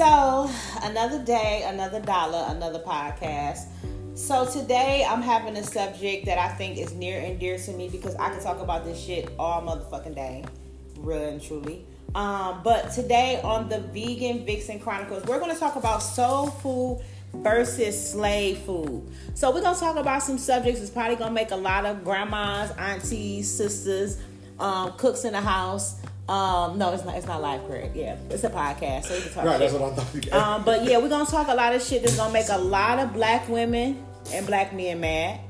So, another day, another dollar, another podcast. So, today I'm having a subject that I think is near and dear to me because I can talk about this shit all motherfucking day, really and truly. Um, but today on the Vegan Vixen Chronicles, we're going to talk about soul food versus slave food. So, we're going to talk about some subjects that's probably going to make a lot of grandmas, aunties, sisters, um, cooks in the house um, no, it's not. It's not live, Craig. Yeah, it's a podcast, so we can talk. Right, shit. that's what I thought. Um, but yeah, we're gonna talk a lot of shit that's gonna make a lot of black women and black men mad.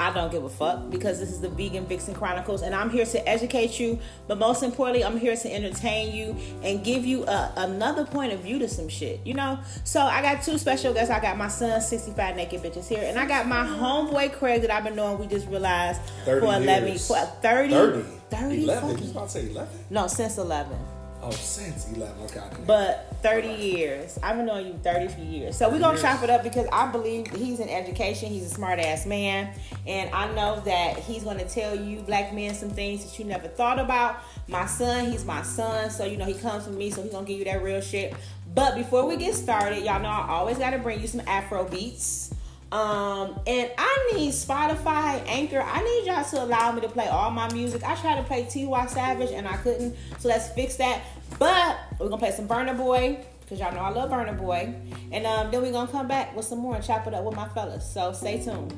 I don't give a fuck because this is the Vegan Vixen Chronicles, and I'm here to educate you. But most importantly, I'm here to entertain you and give you a, another point of view to some shit. You know. So I got two special guests. I got my son, 65 naked bitches here, and I got my homeboy Craig that I've been knowing. We just realized 30 for 11, years. for 30, 30. 30 11. fucking- You about to say 11? no, since 11. Oh, since 11. Okay. But 30 years. I've been knowing you 30 for years. So we're going to chop it up because I believe he's in education. He's a smart ass man. And I know that he's going to tell you, black men, some things that you never thought about. My son, he's my son. So, you know, he comes from me. So he's going to give you that real shit. But before we get started, y'all know I always got to bring you some Afro beats. Um, and I need Spotify, Anchor. I need y'all to allow me to play all my music. I tried to play Tiwa Savage and I couldn't. So let's fix that. But we're gonna play some Burna Boy because y'all know I love Burna Boy. And um, then we're gonna come back with some more and chop it up with my fellas. So stay tuned.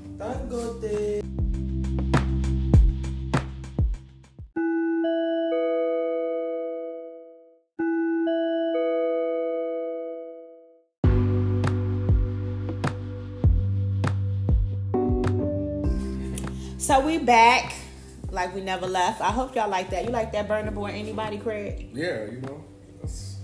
So we back like we never left. I hope y'all like that. You like that Burna Boy? Anybody, Craig? yeah, you know. That's,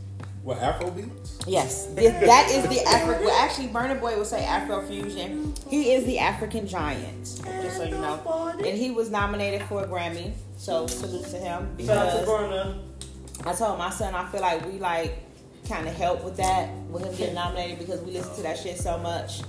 what, Afro beats? Yes, this, that is the Afro. Well, actually, Burna Boy would say Afro Fusion. He is the African giant, just so you know. And he was nominated for a Grammy. So salute to him. Shout out to Because Burna. I told my son I feel like we like kind of help with that with him getting nominated because we listen to that shit so much.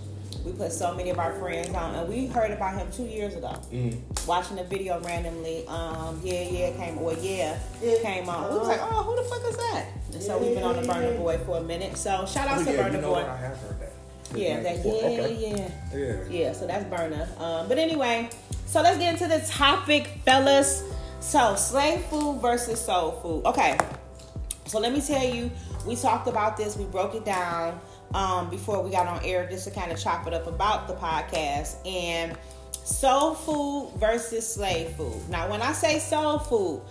We put so many of our friends on, and we heard about him two years ago. Mm. Watching the video randomly, um, yeah, yeah, came, well, yeah, came on. We was like, oh, who the fuck is that? And so we've been on the Burna Boy for a minute. So shout out Oh, to yeah, Burna you know Boy. what? I have heard that. Yeah, that, yeah, Okay. yeah. Yeah. Yeah, so that's Burna. Um, but anyway, so let's get into the topic, fellas. So, slave food versus soul food. Okay, so let me tell you, we talked about this, we broke it down um, before we got on air just to kind of chop it up about the podcast. And soul food versus slave food. Now, when I say soul food,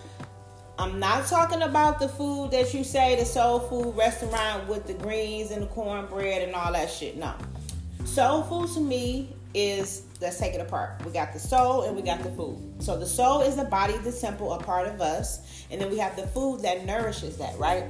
I'm not talking about the food that you say, the soul food restaurant with the greens and the cornbread and all that shit. No. Soul food to me is let's take it apart. We got the soul and we got the food. So the soul is the body, the temple, a part of us, and then we have the food that nourishes that, right?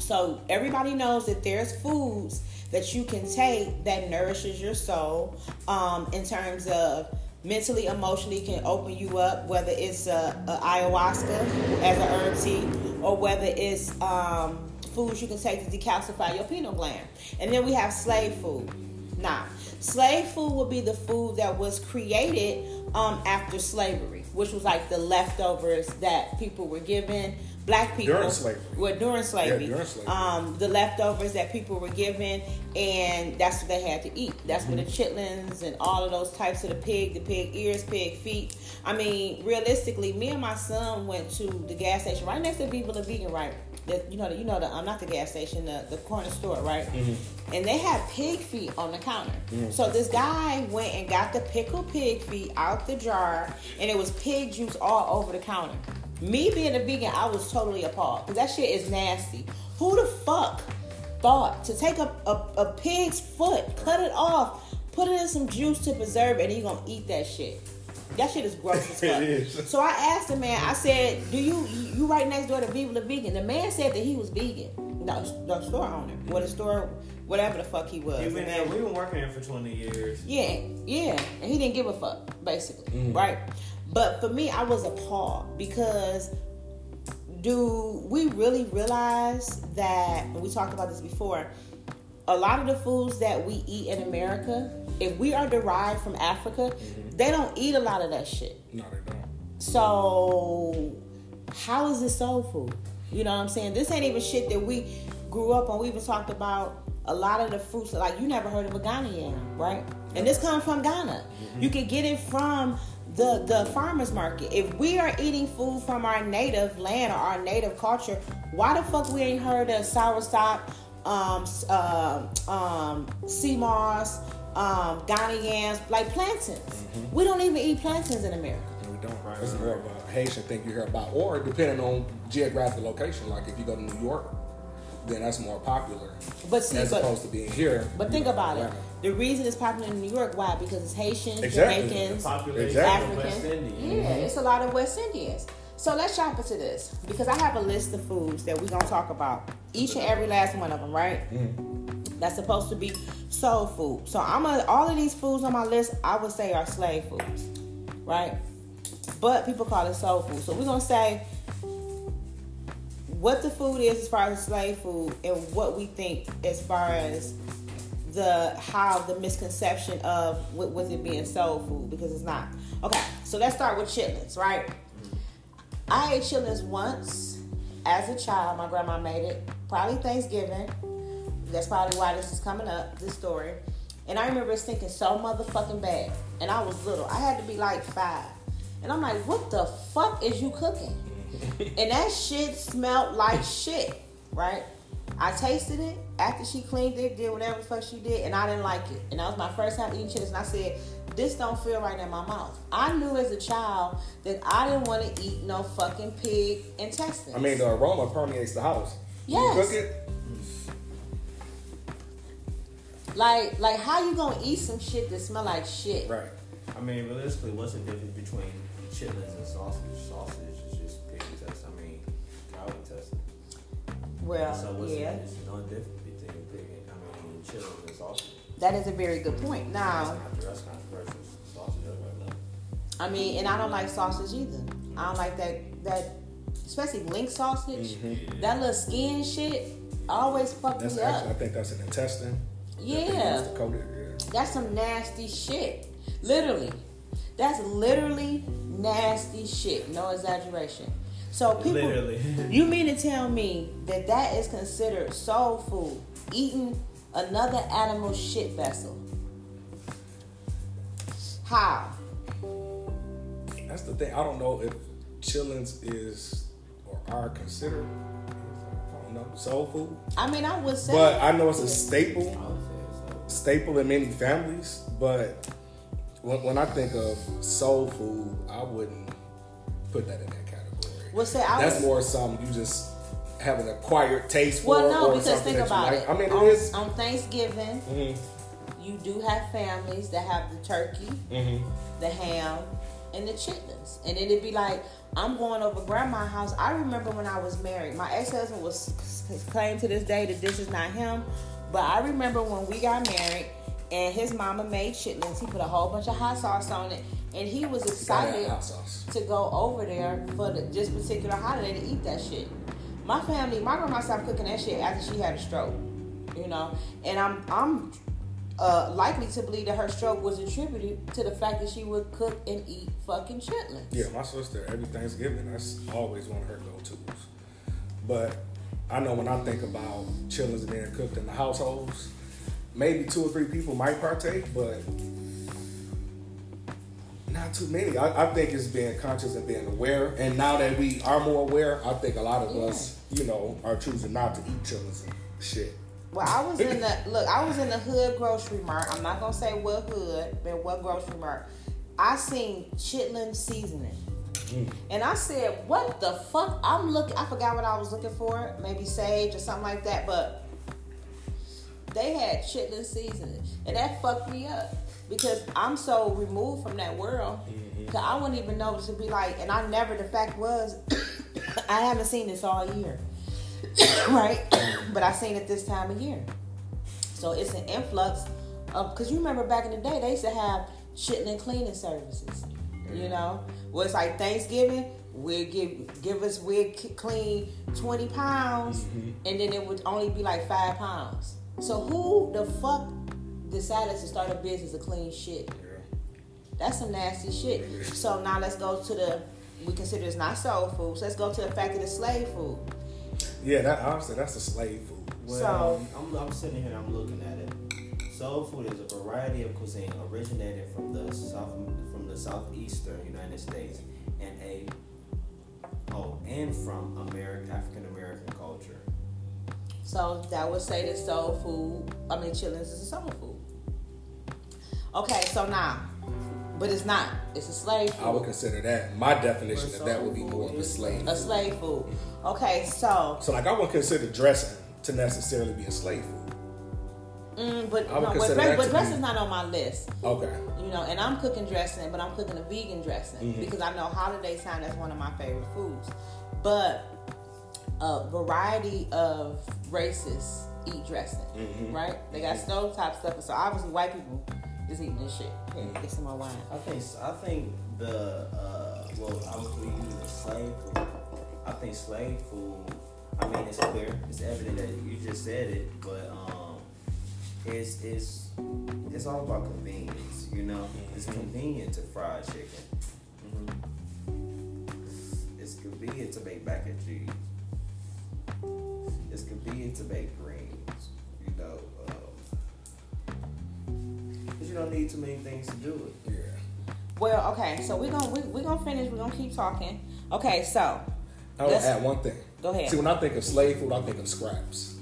So everybody knows that there's foods that you can take that nourishes your soul um, in terms of mentally, emotionally can open you up, whether it's a, a ayahuasca as a herb tea or whether it's um, foods you can take to decalcify your pineal gland. And then we have slave food. Now, slave food would be the food that was created um, after slavery, which was like the leftovers that people were given. Black people During slavery. were during slavery. during slavery. Um, the leftovers that people were given, and that's what they had to eat. That's where the Mm-hmm. chitlins and all of those types of the pig, the pig ears, pig feet. I mean, realistically, me and my son went to the gas station right next to Viva La Vegan, right? The, you know, the, you know the um, not the gas station, the, the corner store, right? Mm-hmm. And they had pig feet on the counter. So this guy went and got the pickled pig feet out the jar, and it was pig juice all over the counter. Me being a vegan, I was totally appalled because that shit is nasty. Who the fuck thought to take a, a, a pig's foot, cut it off, put it in some juice to preserve it, and you gonna eat that shit? That shit is gross as fuck. It is. So I asked the man, I said, "Do you you right next door to Viva La Vegan?" The man said that he was vegan. The, the store owner, or the store, whatever the fuck he was. He been man- we've been working here for 20 years. yeah, yeah. And he didn't give a fuck, basically. Mm. Right? But for me, I was appalled because do we really realize that and we talked about this before, a lot of the foods that we eat in America, if we are derived from Africa, mm-hmm. they don't eat a lot of that shit. No, they don't. So how is this soul food? You know what I'm saying? This ain't even shit that we grew up on, we even talked about a lot of the fruits. Like you never heard of a ghanaian right? And this comes from Ghana. Mm-hmm. You can get it from the the farmers market. If we are eating food from our native land or our native culture, why the fuck we ain't heard of soursop, um, s- um, um, sea moss, um, Ghana yams, like plantains? We don't even eat plantains in America. And we don't. Right, it's more of a Haitian thing you hear about, or depending on geographic location. Like if you go to New York, then that's more popular But see, as but opposed to being here. But think know, about it. The reason it's popular in New York, why? Because it's Haitians, Exactly. Jamaicans, Exactly. of West Africans. Indian. Yeah, it's a lot of West Indians. So let's jump into this because I have a list of foods that we're gonna talk about. Each and every last one of them, right? Mm-hmm. That's supposed to be soul food. So I'm a, all of these foods on my list, I would say are slave foods, right? But people call it soul food. So we're gonna say what the food is as far as slave food and what we think as far as the how the misconception of with, with it being soul food because it's not. Okay, so let's start with chitlins, right? I ate chitlins once as a child. My grandma made it, probably Thanksgiving. That's probably why this is coming up, this story. And I remember thinking so motherfucking bad. And I was little. I had to be like five. And I'm like, what the fuck is you cooking? and that shit smelled like shit, right? I tasted it after she cleaned it, did whatever the fuck she did, and I didn't like it. And that was my first time eating chitlins, and I said, this don't feel right in my mouth. I knew as a child that I didn't want to eat no fucking pig intestines. I mean, the aroma permeates the house. Yes. You cook it, like, like how you gonna eat some shit that smell like shit? right? I mean, realistically, what's the difference between chitlins and sausage? Sausage Well, so what's yeah, the, there's no difference between pig and I mean chitlins and sausage. that is a very good point. Now, That's, that's controversial. Sausage, everybody love. I mean, and I don't like sausage either. I don't like that that, especially link sausage. Mm-hmm. That little skin shit always fuck That's me actually, I think that's an intestine. that they Yeah. use to yeah. That's some nasty shit. Literally. That's literally nasty shit. No exaggeration. So people, Literally. you mean to tell me that that is considered soul food? Eating another animal shit vessel? How? That's the thing. I don't know if chillins is or are considered. I don't know soul food, I mean, I would say. but I know it's a staple. Staple in many families, but when, when I think of soul food, I wouldn't put that in category. Well, say I That's was- more something you just have an acquired taste for, well, no, because think about like. it. I mean, on, it is. on Thanksgiving. Mhm, You do have families that have the turkey, mhm. the ham, and the chickens, And then it'd be like, I'm going over grandma's house. I remember when I was married, my ex-husband was claimed to this day that this is not him. But I remember when we got married and his mama made chitlins. He put a whole bunch of hot sauce on it. And he was excited have hot sauce. to go over there for the, this particular holiday to eat that shit. My family, my grandma stopped cooking that shit after she had a stroke. You know, and I'm I'm uh, likely to believe that her stroke was attributed to the fact that she would cook and eat fucking chitlins. Yeah, my sister every Thanksgiving that's always one of her go-tos. But I know when I think about chitlins being cooked in the households, maybe two or three people might partake, but not too many. I, I think it's being conscious and being aware. And now that we are more aware, I think a lot of Yeah. us, you know, are choosing not to eat chillins and shit. Well, I was in the look. I was in the hood grocery mart. I'm not gonna say what hood, but what grocery mart. I seen chitlin seasoning, mm. and I said, "What the fuck?" I'm looking. I forgot what I was looking for. Maybe sage or something like that. But they had chitlin seasoning, and that fucked me up because I'm so removed from that world. Mm-hmm. Cause I wouldn't even know to be like, and I never. The fact was, I haven't seen this all year, right? but I seen it this time of year, so it's an influx of. Cause you remember back in the day, they used to have chitlin and cleaning services. You mm-hmm. know, where it's like Thanksgiving, we give give us we clean twenty pounds, mm-hmm. and then it would only be like five pounds. So who the fuck decided to start a business of clean shit? That's some nasty shit. So now let's go to the we consider it's not soul food. So let's go to the fact that it's slave food. Yeah, that obviously that's a slave food. Well, So- um, I'm, I'm sitting here and I'm looking at it. Soul food is a variety of cuisine originated from the south from the southeastern United States and a oh and from American African American culture. So that would say that soul food, I mean, chillings is a soul food. Okay, so now, but it's not. It's a slave food. I would consider that my definition of that would be more of a slave. A slave food. Okay, so, So like I wouldn't consider dressing to necessarily be a slave food. mm, but no, but consider dress, but to dress be- is not on my list. Okay. You know, and I'm cooking dressing, but I'm cooking a vegan dressing Mm-hmm. because I know holiday time that's one of my favorite foods. But a variety of races eat dressing, Mm-hmm. right? They got stovetop stuff, so obviously white people is eating this shit. Here, get some more wine. I think I think the uh, well obviously using slave food. I think slave food. I mean, it's clear, it's evident that you just said it, but um, it's it's it's all about convenience. You know, it's convenient to fry chicken. Mhm. It's convenient to make mac and cheese. It's convenient to make greens. You know. Um, 'cause you don't need too many things to do it. Yeah. Well, okay, so we're gonna we, we're gonna finish. We're gonna keep talking. Okay, so I would Let's- add one thing. Go ahead. See, when I think of slave food, I think of scraps.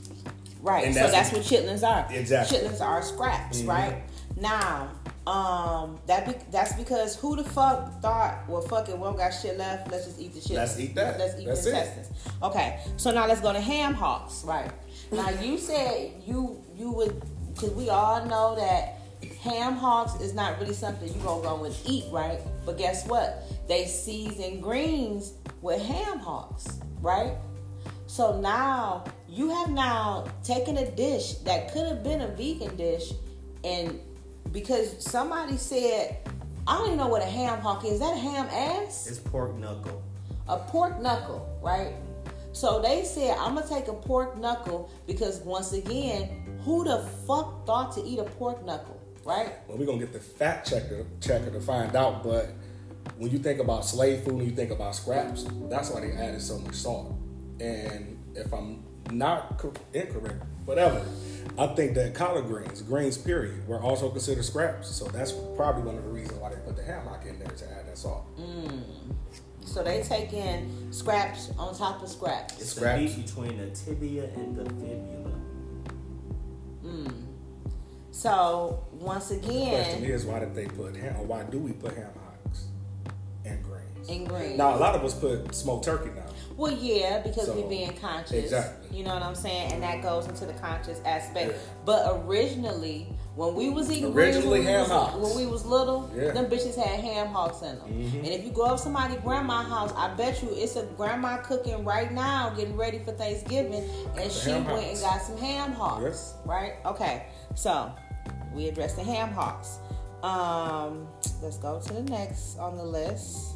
right, And so that's that's what chitlins are. Exactly. chitlins are scraps, Mhm. right? Now, um, that be, that's because who the fuck thought, well, fuck it, we don't got shit left. Let's just eat the shit. Let's eat that. Let's eat That's the it. intestines. Okay, so now let's go to ham hocks, right? Now you said you you would, because we all know that ham hocks is not really something you gonna go and eat, right? But guess what? They season greens with ham hocks, right? So now you have now taken a dish that could have been a vegan dish, and because somebody said, I don't even know what a ham hock is. Is that a ham ass? It's pork knuckle. a pork knuckle, right? So they said, I'm gonna take a pork knuckle because once again, who the fuck thought to eat a pork knuckle, right? Well, we're gonna get the fact checker checker to find out, but when you think about slave food and you think about scraps, that's why they added so much salt. And if I'm not incorrect, whatever, I think that collard greens, greens period, were also considered scraps. So that's probably one of the reasons why they put the ham hock in there to add that salt. Mm. So they take in scraps on top of scraps. It's Scraps. the meat between the tibia and the fibula. Mm. So once again, The question again, is, why did they put ham? Or why do we put ham hocks and greens? in green. Now, a lot of us put smoked turkey now. Well, yeah, because So, we're being conscious. exactly. You know what I'm saying? And that goes into the conscious aspect. Yeah. But originally, when we was eating Originally greens, when, ham hocks. when we was little, Yeah. Mm-hmm. them bitches had ham hocks in them. And if you go up somebody grandma's house, I bet you it's a grandma cooking right now, getting ready for Thanksgiving, and she went hocks. and got some ham hocks. Yes. Right? Okay. So we addressed the ham hocks. Um, let's go to the next on the list.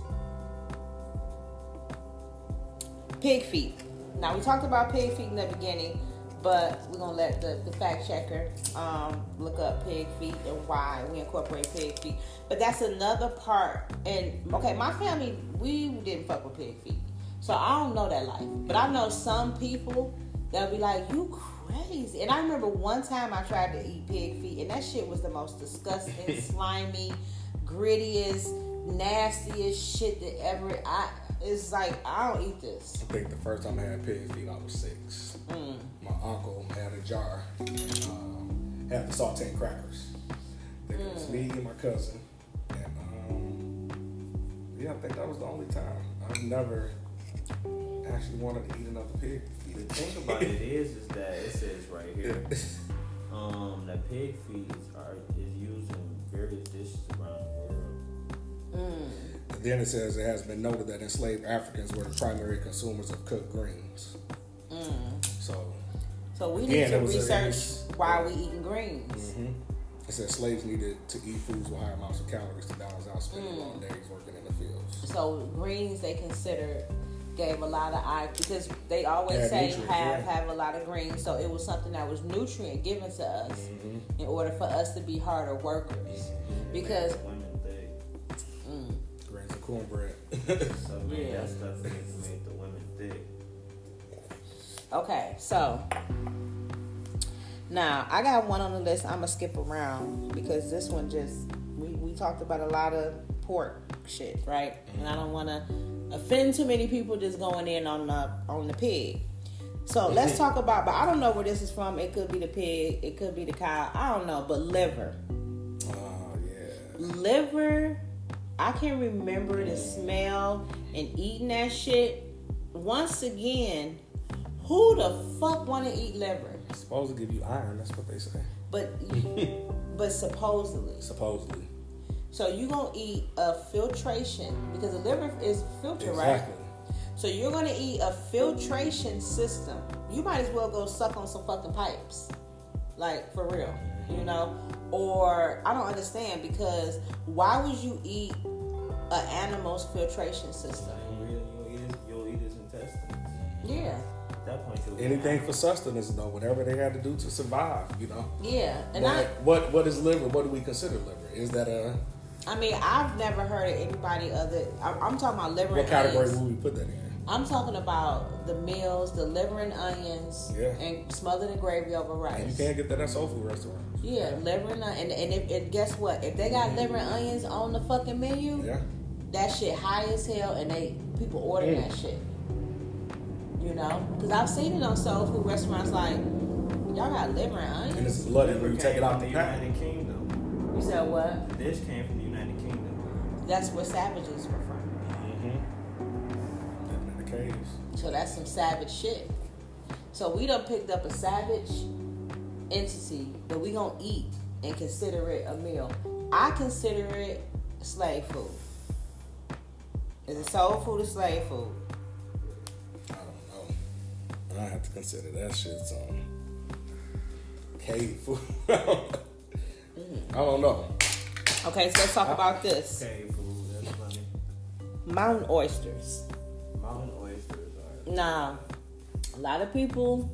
Pig feet. Now we talked about pig feet in the beginning, but we're gonna let the, the fact checker um, look up pig feet and why we incorporate pig feet. But that's another part. And okay, my family we didn't fuck with pig feet, so I don't know that life. But I know some people that'll be like, "You crazy." And I remember one time I tried to eat pig feet, and that shit was the most disgusting, slimy, grittiest, nastiest shit that ever. I it's like I don't eat this. I think the first time I had pig feet, I was six. Mm. My uncle had a jar, and, um, had the saltine crackers. I think it was me and my cousin, and um, yeah, I think that was the only time I've never actually wanted to eat another pig The thing about it is, is that it says right here, um, that pig feet are is used in various dishes around the world. Then it says it has been noted that enslaved Africans were the primary consumers of cooked greens. So So we need to a- research why we eating greens. mhm. it says slaves needed to eat foods with higher amounts of calories to balance out spending long days working in the fields. So greens they consider gave a lot of eye because they always Yeah, say have yeah. have a lot of greens. So it was something that was nutrient given to us Mm-hmm. in order for us to be harder workers. Because cornbread. So man, Yeah. that stuff is make the women thick. okay, so Now I got one on the list. I'm gonna skip around because this one just we, we talked about a lot of pork shit, right? And I don't want to offend too many people just going in on the on the pig. So let's talk about. But I don't know where this is from. It could be the pig. It could be the cow. I don't know. But liver, Oh yeah. liver. I can remember the smell and eating that shit. Once again, who the fuck want to eat liver? It's supposed to give you iron. That's what they say. But but supposedly. Supposedly. So you gonna eat a filtration because the liver is filter, right? Exactly. So you're gonna eat a filtration system. You might as well go suck on some fucking pipes, like for real, you know. Or I don't understand because why would you eat an animal's filtration system? You really- You'll eat his, you'll eat his intestines. Yeah, point, Anything for sustenance, though. Whatever they had to do to survive, you know. yeah. And But I, what what is liver? What do we consider liver? Is that a I mean, I've never heard of anybody other. I'm, I'm talking about liver. what category onions. would we put that in? I'm talking about the meals, the liver and onions, Yeah. and smothered in gravy over rice. And you can't get that at soul food restaurants. Yeah, liver and onions. And, and, if, and guess what? If they got liver and onions on the fucking menu, Yeah. that shit high as hell, and they people order Mm. that shit. You know, because I've seen it on soul food restaurants. Like, y'all got liver and onions. And it's bloody when you take it out the the pack. United Kingdom. You said what? This came from the United Kingdom. That's where savages were from. Mm-hmm. Living in the caves. So that's some savage shit. So we done picked up a savage entity that we gonna eat and consider it a meal. I consider it slave food. Is it soul food or slave food? I don't know. I have to consider that shit some cave food. I don't know. Okay, so let's talk about this. Okay, food. That's funny. Mountain oysters. Mountain oysters Now, a lot of people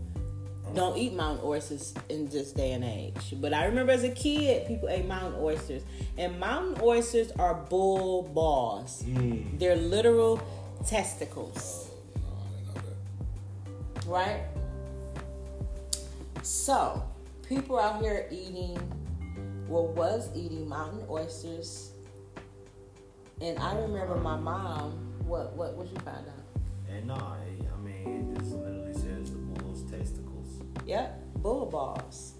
don't eat mountain oysters in this day and age. But I remember as a kid, people ate mountain oysters. And mountain oysters are bull balls. Mm. They're literal testicles, Oh, no, I didn't know that. right? So, people out here eating, well, was eating mountain oysters. And I remember my mom, what, what, what you find out? And no, I I it just literally says the bull's testicles. Yep, bull balls.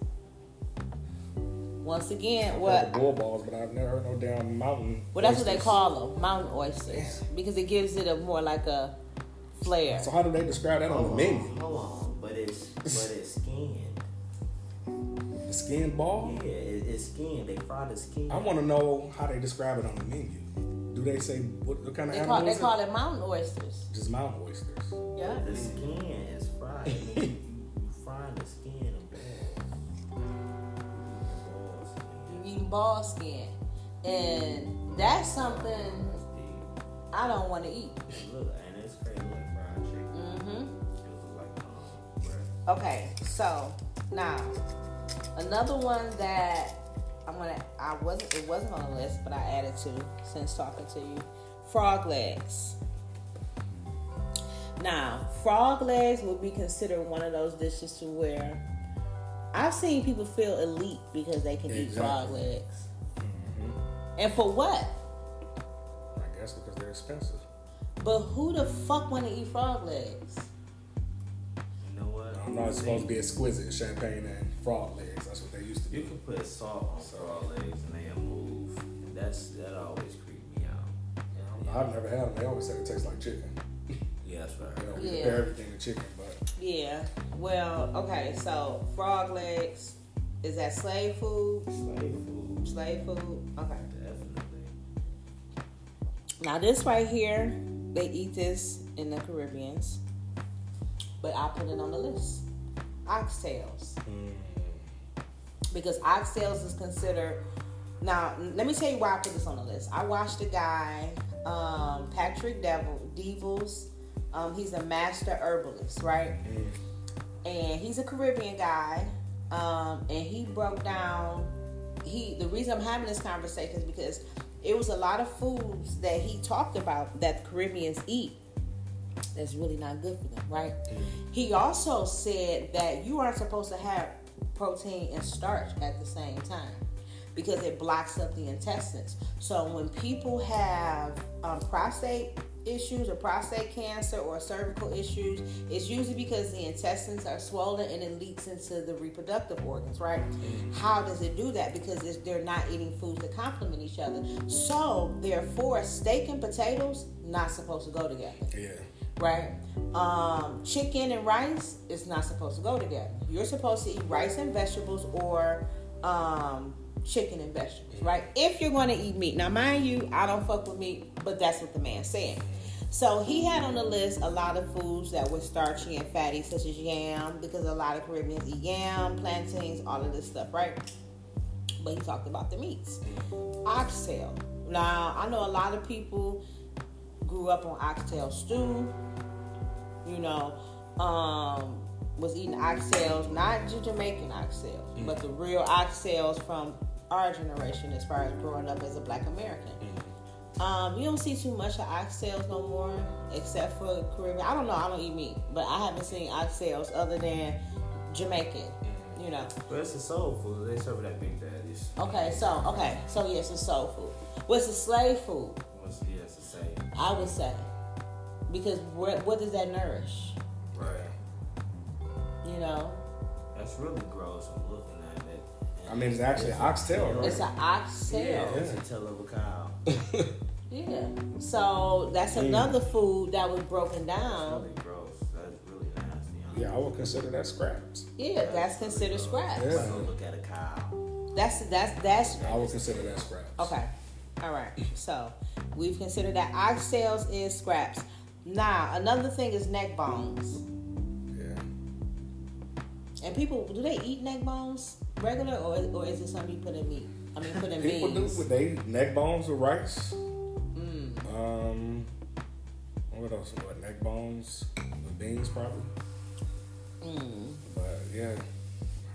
Once again, I've what? heard of bull balls, but I've never heard no damn mountain. Well, that's what they call them, mountain oysters, because it gives it a more like a flair. So how do they describe that on the menu? on, hold on. But it's but it's skinned. The skin ball? Yeah, it, it's skinned. They fry the skin. I want to know how they describe it on the menu. Do they say what, what kind of They animal call they is call it? it mountain oysters. Just mountain oysters. Yeah. The skin is fried. you, you, you frying the skin of balls. Balls. You eating ball skin, and that's something I don't want to eat. Look, and it's crazy like fried chicken. hmm It look like um, bread. Okay, so now another one that I'm gonna I wasn't it wasn't on the list, but I added to since talking to you. Frog legs. Now, frog legs would be considered one of those dishes to where I've seen people feel elite because they can eat frog legs. Mm-hmm. And for what? I guess because they're expensive. But who the fuck want to eat frog legs? You know what? I don't know. It's supposed to be exquisite champagne and frog legs. That's what they used to You can put salt on frog legs and they'll move. And that's that always creep me out. I don't know. I've never had them. They always say it tastes like chicken. Yeah, that's right. You know, we Yeah. compare everything to chicken, but Yeah. Well, okay, so frog legs is that slave food? Slave food. Slave food? Okay. Definitely. Now this right here, they eat this in the Caribbeans, but I put it on the list. Oxtails, mm. Because oxtails is considered. Now let me tell you why I put this on the list. I watched a guy, um, Patrick Devil Devils. Um, he's a master herbalist, right? and he's a Caribbean guy, um, and he broke down. He the reason I'm having this conversation is because it was a lot of foods that he talked about that the Caribbeans eat that's really not good for them, right? He also said that you aren't supposed to have protein and starch at the same time because it blocks up the intestines. So when people have um, prostate issues or prostate cancer or cervical issues, it's usually because the intestines are swollen and it leaks into the reproductive organs, right? How does it do that? Because they're not eating foods that complement each other. So therefore, steak and potatoes not supposed to go together Yeah. Right? Um, chicken and rice is not supposed to go together. You're supposed to eat rice and vegetables or um, chicken and vegetables, right? If you're going to eat meat. Now, mind you, I don't fuck with meat, but that's what the man said. So he had on the list a lot of foods that were starchy and fatty, such as yam, because a lot of Caribbeans eat yam, plantains, all of this stuff, right? But he talked about the meats. Oxtail. Now, I know a lot of people grew up on oxtail stew, you know, um, was eating oxtails, not Jamaican oxtails, but the real oxtails from our generation as far as growing up as a black American. Um, you don't see too much of oxtails no more, except for Caribbean. I don't know, I don't eat meat, but I haven't seen oxtails other than Jamaican, you know. But it's a soul food. They serve that big daddies. Okay, so, okay, so yes, it's soul food. What's the slave food? I would say. Because what, what does that nourish? Right. You know? That's really gross. I'm looking at it. I mean, it's actually oxtail, right? It's an oxtail. Yeah, it's a tail of a cow. Yeah. So that's another food that was broken That's down. really gross. That's really nasty. huh? Yeah, I would consider that scraps. Yeah, that's considered scraps. Yeah. Go look at a cow. That's that's that's I would consider that scraps. okay. All right. So we've considered that oxtails is scraps. Now another thing is neck bones. Yeah. And people do they eat neck bones regular or or is it something you put in meat? I mean put in People do beans. with they neck bones with rice. Mm. Um, what else? What neck bones with beans probably. Mm. But yeah,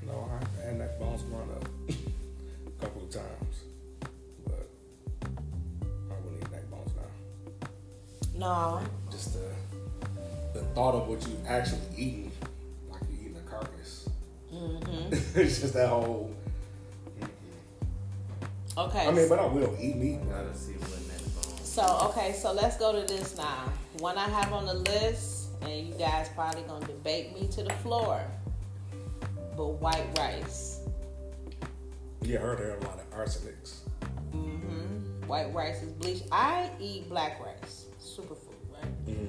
no, I had neck bones growing up a couple of times, No. Just the the thought of what you actually eating, like you're eating a carcass. Mm-hmm. it's just that whole. Okay. I mean, but I will eat meat. Gotta see what neck. So okay, so let's go to this now. One I have on the list, and you guys probably gonna debate me to the floor. But white rice. Yeah, I heard there are a lot of arsenics. hmm White rice is bleached. I eat black rice, superfood, right?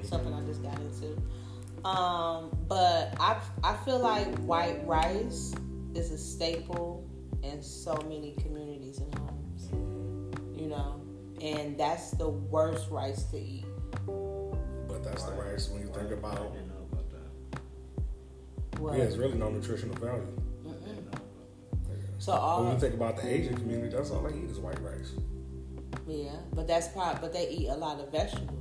Something I just got into. Um, but I I feel like white rice is a staple in so many communities and homes. You know, and that's the worst rice to eat. But that's the rice when you think about. didn't know about that. Yeah, it's really no nutritional value. So all when you think about the Asian community, that's all they eat is white rice. yeah, but that's probably but they eat a lot of vegetables.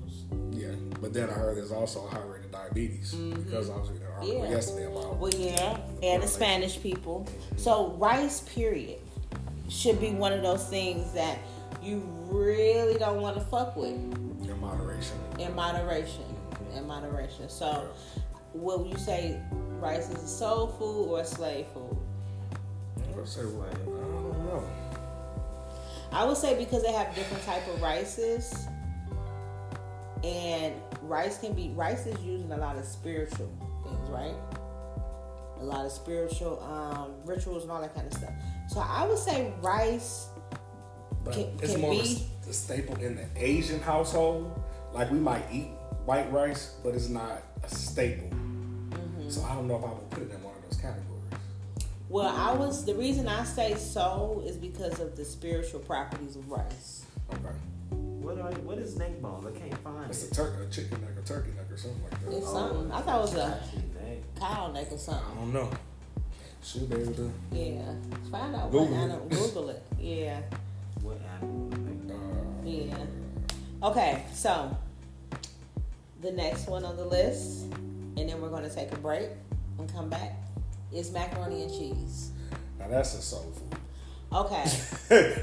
But then I heard there's also a high rate of diabetes because I was reading an article Mm-hmm. Yeah. yesterday about. Well, yeah, and the Spanish people. So rice, period, should be one of those things that you really don't want to fuck with in moderation. in moderation. In moderation. So, will you say rice is a soul food or a slave food? I would say, I don't know. I would say because they have different type of rices, and rice can be rice is used in a lot of spiritual things, right? A lot of spiritual um, rituals and all that kind of stuff. So I would say rice. But Can- it's can more of a be- a staple in the Asian household. Like we might eat white rice, but it's not a staple. Mm-hmm. So I don't know if I would put it in one of those categories. Well, I was the reason I say so is because of the spiritual properties of rice. Okay, What are what is neck bones? I can't find it's it. It's a turkey, a chicken neck, a turkey neck, or something like that. It's Oh, something. I thought it was a cow neck or something. I don't know. Should be able to. Yeah, find out Google what. I it. don't Google it. Yeah. What animal? Uh, Yeah. Okay, so the next one on the list, and then we're going to take a break and come back, is macaroni and cheese. now that's a soul food. Okay,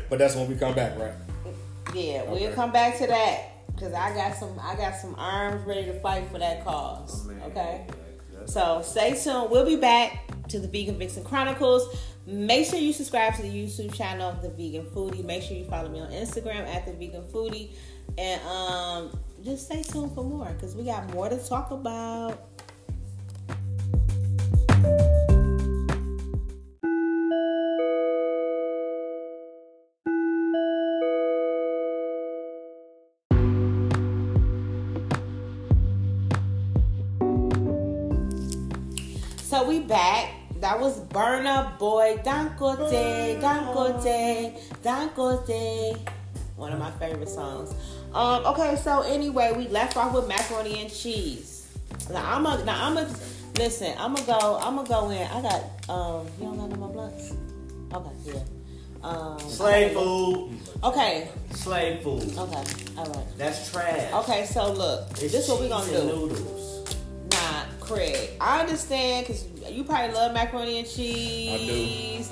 but that's when we come back, right? Yeah, we'll come back to that because I got some, I got some arms ready to fight for that cause. Oh. Okay, Yeah, so stay tuned. We'll be back to the Vegan Vixen Chronicles. Make sure you subscribe to the YouTube channel, of The Vegan Foodie. Make sure you follow me on Instagram at The Vegan Foodie. And um, just stay tuned for more because we got more to talk about. Back. That was Burna Boy Dangote, Dangote, Dangote. One of my favorite songs. Um, okay, so anyway, we left off with macaroni and cheese. Now I'm a now I'm a listen, I'm gonna go, I'm gonna go in. I got um you don't got no more blunts? Okay, yeah. Um Slave food. Okay, Slave food. okay, all right. That's trash. Okay, so look, It's this is what we're gonna do. Noodles. Nah, Craig. I understand because you probably love macaroni and cheese.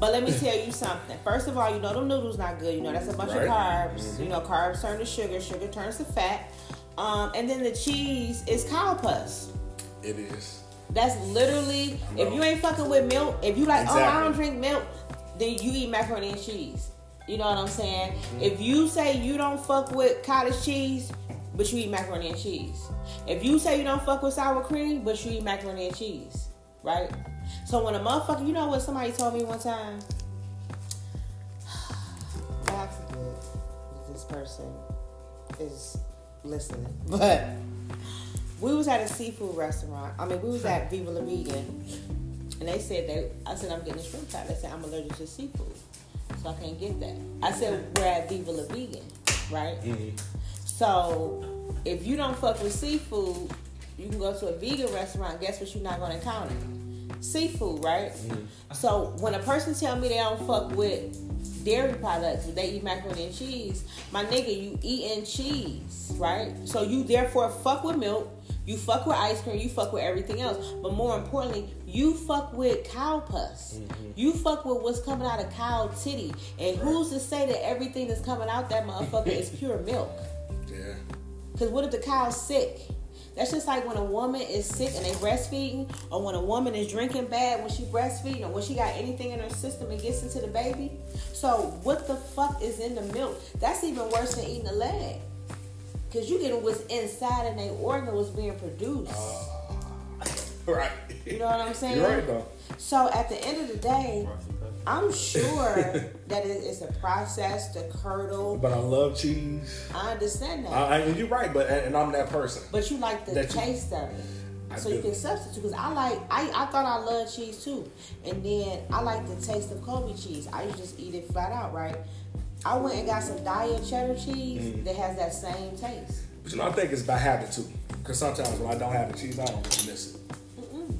But let me tell you something. First of all, you know them noodles not good. You know that's a bunch of Right. carbs. Mhm. You know carbs turn to sugar, sugar turns to fat. Um, and then the cheese is cow pus. It is. That's literally if you ain't fucking with milk, if you like, oh I don't drink milk, then you eat macaroni and cheese. You know what I'm saying? Mm-hmm. If you say you don't fuck with cottage cheese, but you eat macaroni and cheese. If you say you don't fuck with sour cream, but you eat macaroni and cheese, right? So when a motherfucker, you know what somebody told me one time? God forbid if this person is listening, but we was at a seafood restaurant. I mean, we was at Viva La Vegan, and they said they. I said I'm getting a shrimp pie. They said I'm allergic to seafood, so I can't get that. I said we're at Viva La Vegan, right? So if you don't fuck with seafood, you can go to a vegan restaurant. Guess what? You're not gonna encounter seafood, right? Mm-hmm. So when a person tell me they don't fuck with dairy products, they eat macaroni and cheese, my nigga, you eating cheese, right? So you therefore fuck with milk. You fuck with ice cream, you fuck with everything else. But more importantly, you fuck with cow pus. Mm-hmm. You fuck with what's coming out of cow titty. And who's to say that everything that's coming out that motherfucker is pure milk? Yeah. Because what if the cow's sick? That's just like when a woman is sick and they breastfeeding, or when a woman is drinking bad when she breastfeeding, or when she got anything in her system and gets into the baby. So what the fuck is in the milk? That's even worse than eating a leg. Cause you getting what's inside and they organ was being produced. Ah. Right. You know what I'm saying? You're right though. So at the end of the day, I'm sure that it is a process to curdle. But I love cheese. I understand that. I, I, and you're right, but and, I'm that person. But you like the That you- taste of it. I so do. you can substitute because I like I, I thought I loved cheese too. And then I like the taste of Colby cheese. I used to just eat it flat out, right? I went and got some diet cheddar cheese Mm. that has that same taste. But you know, I think it's by habit too. Because sometimes when I don't have the cheese, I don't really miss it.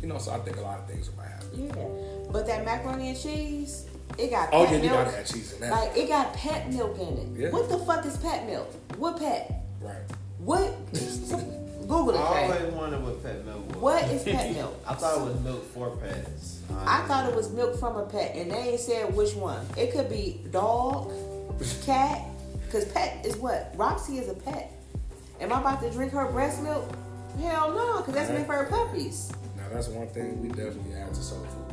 You know, so I think a lot of things are by habit. Yeah. But that macaroni and cheese, it got Oh pet yeah, you gotta have cheese in that. Like it got pet milk in it. Yeah. What the fuck is pet milk? What pet? right. What? Google it. I always wondered what pet milk was. What is pet milk? I thought it was milk for pets. I thought it was milk from a pet, and they ain't said which one. It could be dog, cat, because pet is what? Roxy is a pet. Am I about to drink her breast milk? Hell no, because that's meant for her puppies. Now that's one thing we definitely add to soul food.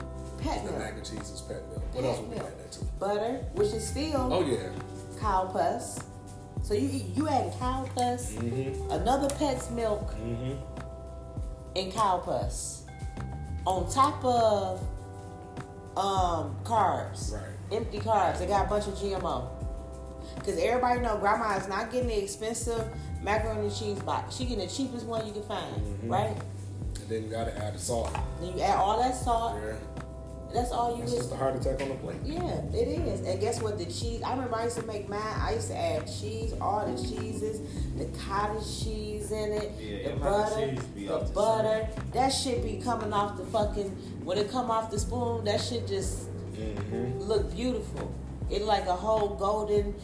Pet The milk. mac and cheese is pet milk. What Pet else would we add that to? Butter, which is still Oh yeah. cow pus. So you you add cow pus, Mm-hmm. another pet's milk, Mm-hmm. and cow pus on top of um carbs. Right. empty carbs. They got a bunch of GMO. Cause everybody know grandma is not getting the expensive macaroni and cheese box. She getting the cheapest one you can find, Mhm. right? And then you gotta add the salt. Then you add all that salt. Yeah. That's all you It's get. just a heart attack on the plate. Yeah, it is. And guess what? The cheese. I remember I used to make mine. I used to add cheese, all the cheeses, the cottage cheese in it, Yeah, the your butter, the off the butter. That shit be coming off the fucking. When it come off the spoon, that shit just Mm-hmm. look beautiful. It like a whole golden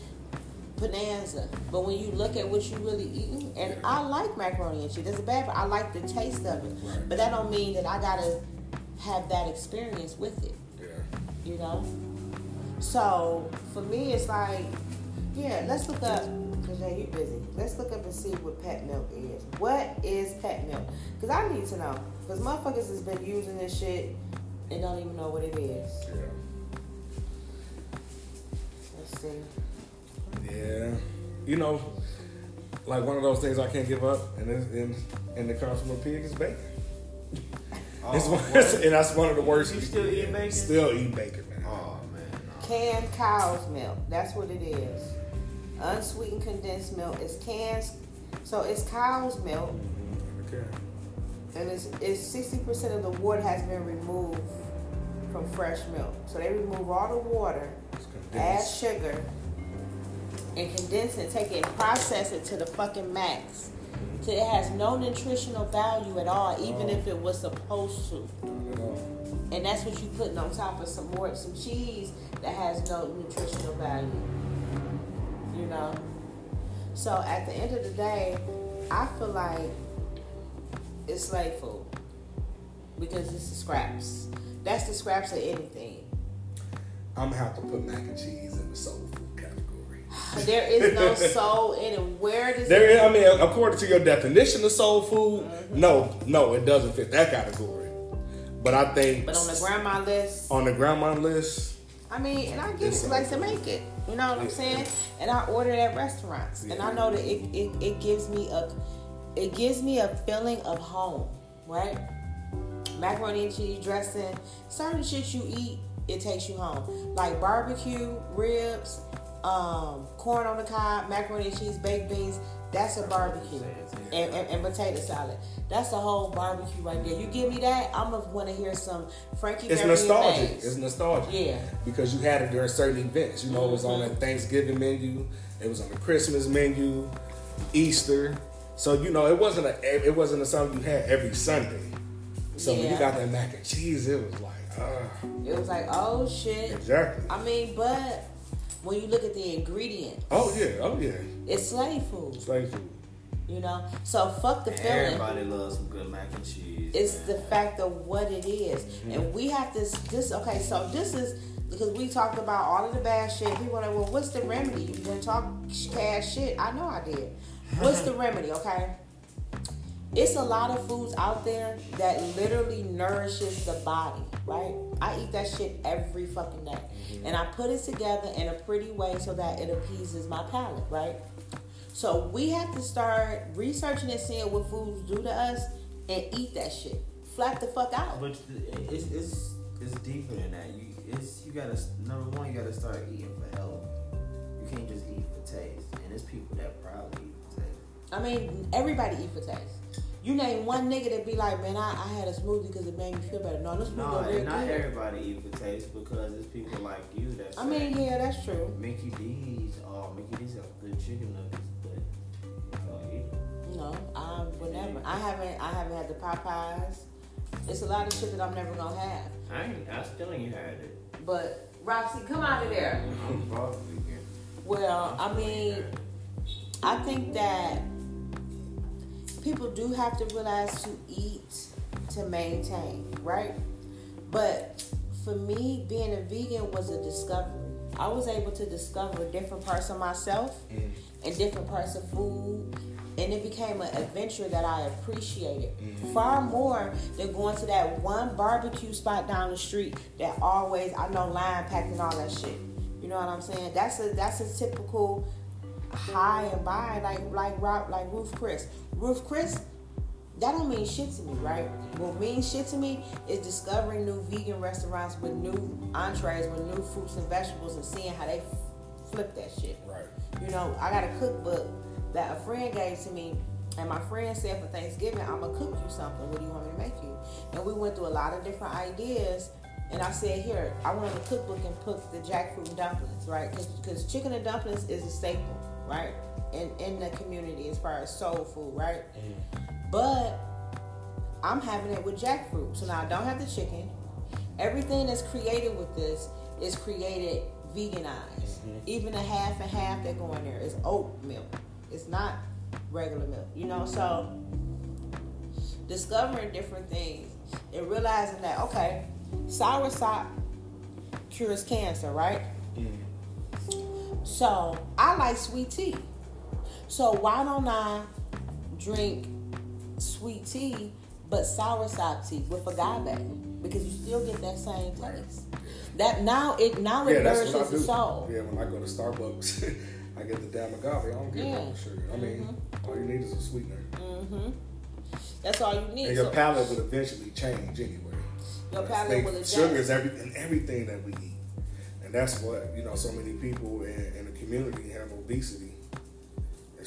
bonanza. But when you look at what you really eating, and I like macaroni and cheese. That's a bad, but I like the taste of it. Right. But that don't mean that I gotta have that experience with it. Yeah. You know. So for me, it's like, yeah, let's look up. Cause yeah, you busy. Let's look up and see what pet milk is. What is pet milk? Cause I need to know. Cause motherfuckers has been using this shit and don't even know what it is. Yeah. Let's see. Yeah. You know, like one of those things I can't give up, and and, and it comes from a pig is bacon. Oh, It's one, what? and that's one of the worst. You still eat bacon? Still eat bacon, man. Oh man, no. Canned cow's milk. That's what it is. Unsweetened condensed milk. It's canned. So it's cow's milk, Mhm. Okay. and it's it's sixty percent of the water has been removed from fresh milk. So they remove all the water, add sugar, and condense it, take it, and process it to the fucking max. So it has no nutritional value at all, even if it was supposed to. Not at all. And that's what you're putting on top of some more some cheese that has no nutritional value. You know? So at the end of the day, I feel like it's slave food. Because it's the scraps. That's the scraps of anything. I'm gonna have to put mac and cheese in the category. There is no soul in it. Where does There, it is, I mean, according to your definition of soul food, Mm-hmm. no, no, it doesn't fit that category. But I think but on the grandma list, on the grandma list, I mean, and I get it, like to make it. You know what I'm saying? And I order it at restaurants, and I know that it, it, it gives me a it gives me a feeling of home, right? Macaroni and cheese dressing, certain shit you eat, it takes you home. Like barbecue ribs, um, corn on the cob, macaroni and cheese, baked beans. That's a barbecue, and, and, and potato salad. That's a whole barbecue right there. You give me that, I'm gonna want to hear some Frankie. it's nostalgic. It's nostalgic. Yeah. Because you had it during certain events. You know, it was on Mm-hmm. the Thanksgiving menu, it was on the Christmas menu, Easter. So you know, it wasn't a it wasn't a something you had every Sunday. So when you got that mac and cheese, it was like, ah, It was like, oh shit. exactly. I mean, but when you look at the ingredient, Oh yeah, oh yeah, it's slave food, slave food. you know? So fuck the feeling. Everybody loves some good mac and cheese. It's man. the fact of what it is. Mm-hmm. And we have this, this, okay, so this is, because we talked about all of the bad shit. People are like, well, what's the remedy? You didn't talk cash shit. I know I did. What's the remedy, okay? It's a lot of foods out there that literally nourishes the body, right? I eat that shit every fucking day. Mm-hmm. And I put it together in a pretty way so that it appeases my palate, right? So we have to start researching and seeing what foods do to us and eat that shit. Flat the fuck out. But it's it's it's deeper than that. You it's you gotta number one you gotta start eating for health. You can't just eat for taste. And there's people that probably eat for taste. I mean, everybody eat for taste. You name one nigga that be like, man, I, I had a smoothie because it made me feel better. No, this No, and not good. everybody eat for taste because it's people like you that I mean, yeah, that's true. Mickey D's, oh Mickey D's have good chicken nuggets, but you don't. No, I would never. I haven't. I haven't had the Popeyes. It's a lot of shit that I'm never gonna have. I ain't I still ain't had it. But Roxy, come out of there. I'm probably here. Well, I mean, I think that people do have to realize to eat to maintain, right? But for me, being a vegan was a discovery. I was able to discover different parts of myself mm. and different parts of food. And it became an adventure that I appreciated mm. far more than going to that one barbecue spot down the street that always I know line packed and all that shit. You know what I'm saying? That's a that's a typical high and buy like like Rob like Ruth Chris. Ruth Chris, that don't mean shit to me, right? What means shit to me is discovering new vegan restaurants with new entrees, with new fruits and vegetables, and seeing how they f- flip that shit. Right. You know, I got a cookbook that a friend gave to me, and my friend said for Thanksgiving, I'm gonna cook you something. What do you want me to make you? And we went through a lot of different ideas. And I said, here, I went on the cookbook and put the jackfruit and dumplings, right? Because chicken and dumplings is a staple, right? In in the community as far as soul food, right? Mm. But I'm having it with jackfruit. So now I don't have the chicken. Everything that's created with this is created veganized. Mm-hmm. Even the half and half that go in there is oat milk. It's not regular milk, you know? So discovering different things and realizing that, okay, sour soursop cures cancer, right? Mm. So I like sweet tea. So why don't I drink sweet tea but soursop tea with agave because you still get that same taste. That now it now it Yeah, nourishes the soul. Yeah, when I go to Starbucks, I get the damn agave. I don't get Yeah. no sugar. I mean, all you need is a sweetener. hmm That's all you need. And your So- palate would eventually change anyway. Your palate will adjust. Sugar is every, everything, everything that we eat, and that's what you know. So many people in, in the community have obesity.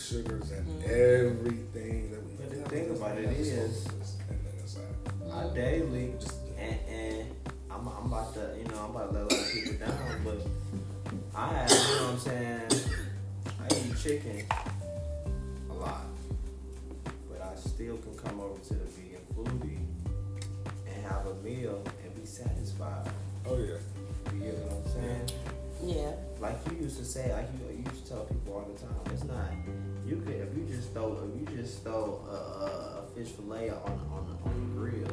And sugars and Mm-hmm. everything that we. Eat. But the eat. thing about it And is- and then it's like, I daily, and, and I'm, I'm about to, you know, I'm about to let a lot of people down, but I have, you know what I'm saying, I eat chicken a lot, but I still can come over to the vegan foodie and have a meal and be satisfied. oh yeah. You get what I'm saying? Yeah. Like you used to say, like you, you used to tell people all the time, it's not. You if you just throw if you just throw a, a, a fish fillet on on on the grill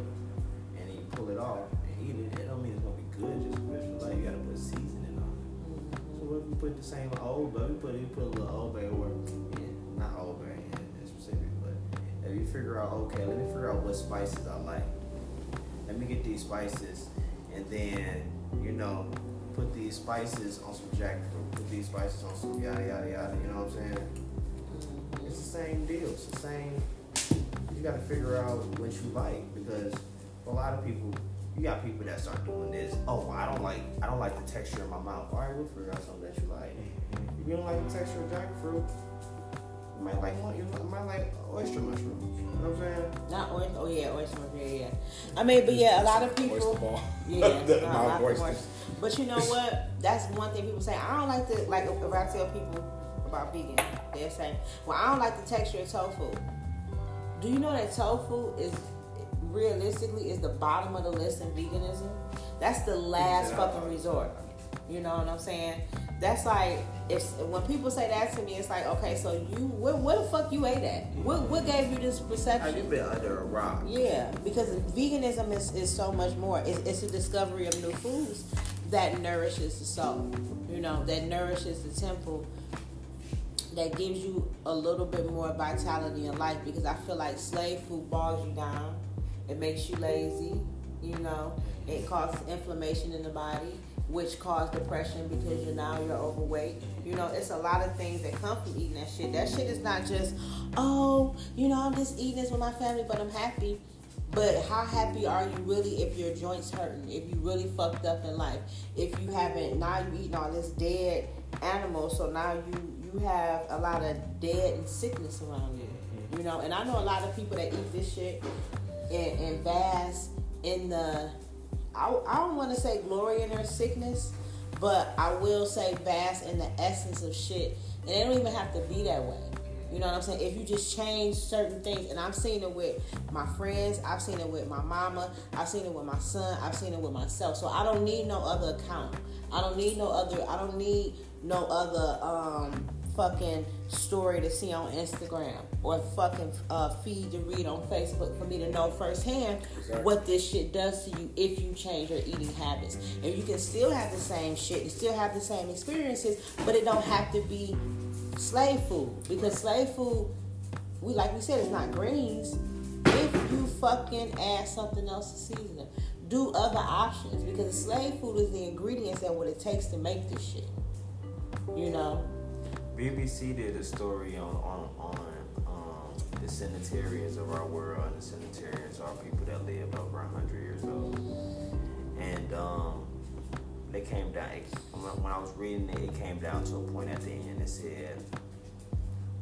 and you pull it off and eat it, it don't mean it's gonna be good. Just fish fillet, you gotta put seasoning on it. So what if you put the same old bay? We put you put a little old bay or yeah, not old bay in specific, but if you figure out okay, let me figure out what spices I like. Let me get these spices and then you know put these spices on some jackfruit, put these spices on some yada yada yada. You know what I'm saying? It's the same deal. It's the same. You got to figure out what you like because for a lot of people, you got people that start doing this. Oh, I don't like I don't like the texture in my mouth. All right, we'll figure out something that you like. If you don't like the texture of jackfruit, you might like. You might like oyster mushrooms. You know what I'm saying? Not oyster. Oh yeah, oyster mushroom. Yeah, yeah. I mean, but yeah, a lot of people. Oyster ball. Yeah, The no, not of oysters. oysters. But you know what? That's one thing people say. I don't like to like if I tell people about vegan, they'll say, "Well, I don't like the texture of tofu." Do you know that tofu is realistically is the bottom of the list in veganism? That's the last fucking resort. You know what I'm saying? That's like if when people say that to me, it's like, okay, so you where, where the fuck you ate at? What what gave you this perception? Have you been under a rock? Yeah, because veganism is, is so much more. It's, it's a discovery of new foods that nourishes the soul, you know, that nourishes the temple, that gives you a little bit more vitality in life. Because I feel like slave food bogs you down, it makes you lazy, you know, it causes inflammation in the body. Which cause depression because you're now you're overweight. You know, it's a lot of things that come from eating that shit. That shit is not just, oh, you know, I'm just eating this with my family, but I'm happy. But how happy are you really if your joints hurting? If you really fucked up in life? If you haven't now you eating all this dead animal, so now you you have a lot of dead and sickness around you. Mm-hmm. You know, and I know a lot of people that eat this shit and, and bask in the I, I don't want to say glory in their sickness, but I will say bask in the essence of shit. And it don't even have to be that way. You know what I'm saying? If you just change certain things, and I've seen it with my friends, I've seen it with my mama, I've seen it with my son, I've seen it with myself. So I don't need no other account. I don't need no other. I don't need no other um fucking story to see on Instagram or fucking uh, feed to read on Facebook for me to know firsthand Exactly. what this shit does to you if you change your eating habits. And you can still have the same shit, you still have the same experiences, but it don't have to be slave food because slave food, we like we said, it's not greens. If you fucking add something else to season it, do other options because slave food is the ingredients and what it takes to make this shit. You know. BBC did a story on on on um, the centenarians of our world, and the centenarians are people that lived over hundred years old, and um, they came down. When I was reading it, it came down to a point at the end. It said,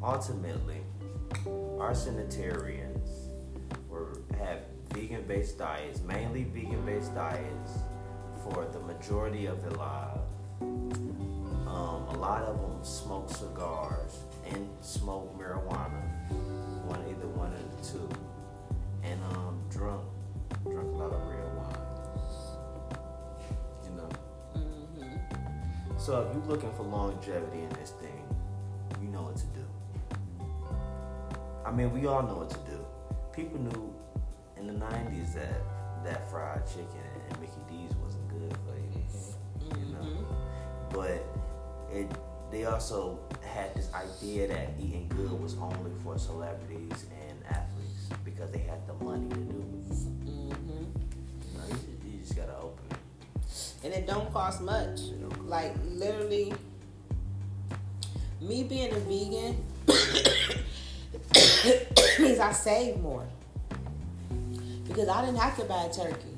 ultimately, our centenarians were have vegan-based diets, mainly vegan-based diets, for the majority of their lives. A lot of them smoke cigars and smoke marijuana, one either one of the two, and um, drunk drunk a lot of real wine. You know. Mm-hmm. So if you're looking for longevity in this thing, you know what to do. I mean, we all know what to do. People knew in the '90s that that fried chicken and Mickey D's wasn't good for you. You know, but it they also had this idea that eating good was only for celebrities and athletes. because they had the money to do it. Mm-hmm. You, know, you, just, you just gotta open it. And it don't cost much. Don't cost Like literally, me being a vegan means I save more because I didn't have to buy turkey.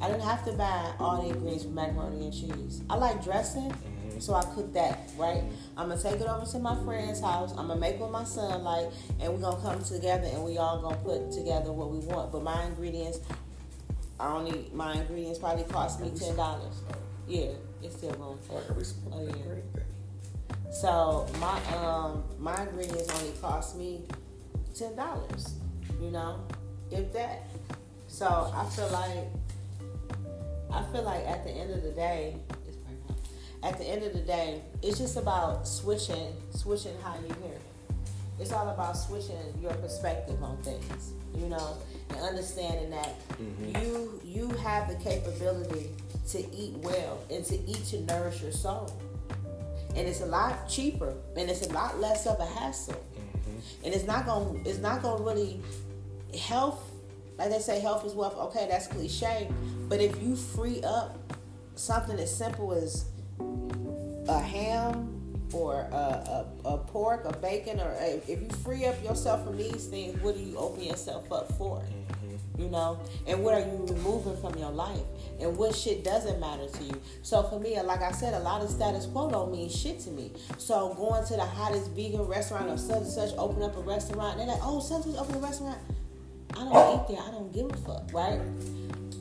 I didn't have to buy all the ingredients for macaroni and cheese. I like dressing, so I cook that. Right? I'm gonna take it over to my friend's house. I'm gonna make what my son like, and we're gonna come together and we all gonna put together what we want. But my ingredients, I only my ingredients probably cost me ten dollars. Yeah, it's still going. I like how we Oh, yeah. So my um my ingredients only cost me ten dollars, you know, if that. So I feel like I feel like at the end of the day, it's right now. At the end of the day, it's just about switching switching how you hear. It's all about switching your perspective on things, you know, and understanding that mm-hmm. you you have the capability to eat well and to eat to nourish your soul. And it's a lot cheaper and it's a lot less of a hassle. Mm-hmm. And it's not gonna it's not gonna really health like they say health is wealth. Okay that's cliche. But if you free up something as simple as a ham or a, a, a pork a bacon or a, if you free up yourself from these things what do you open yourself up for? Mm-hmm. You know? And what are you removing from your life? And what shit doesn't matter to you? So for me like i said a lot of status quo don't mean shit to me. So going to the hottest vegan restaurant or such and such open up a restaurant and they're like oh such and such open a restaurant. I don't eat there. I don't give a fuck right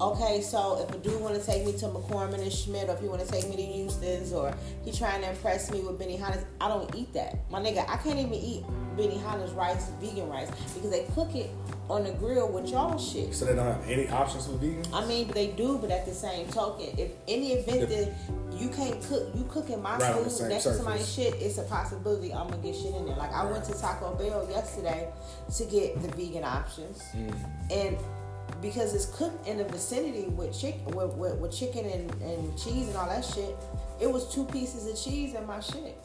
Okay, so if a dude want to take me to McCormick and Schmick, or if he want to take me to Houston's, or he trying to impress me with Benihana's, I don't eat that. My nigga, I can't even eat Benihana's rice, vegan rice, because they cook it on the grill with y'all shit. So they don't have any options for vegan? I mean, they do, but at the same token, if any event that you can't cook, you cooking my Right food next to somebody's shit, it's a possibility I'm gonna get shit in there. Like I went to Taco Bell yesterday to get the vegan options, Mm. and because it's cooked in the vicinity with chicken, with, with, with chicken and, and cheese and all that shit, it was two pieces of cheese in my shit.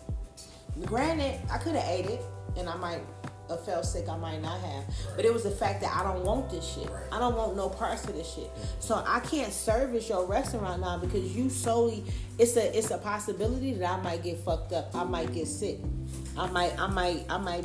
Granted, I could have ate it, and I might have felt sick. I might not have, but it was the fact that I don't want this shit. Right. I don't want no parts of this shit. So I can't service your restaurant now because you solely. It's a it's a possibility that I might get fucked up. I might get sick. I might I might I might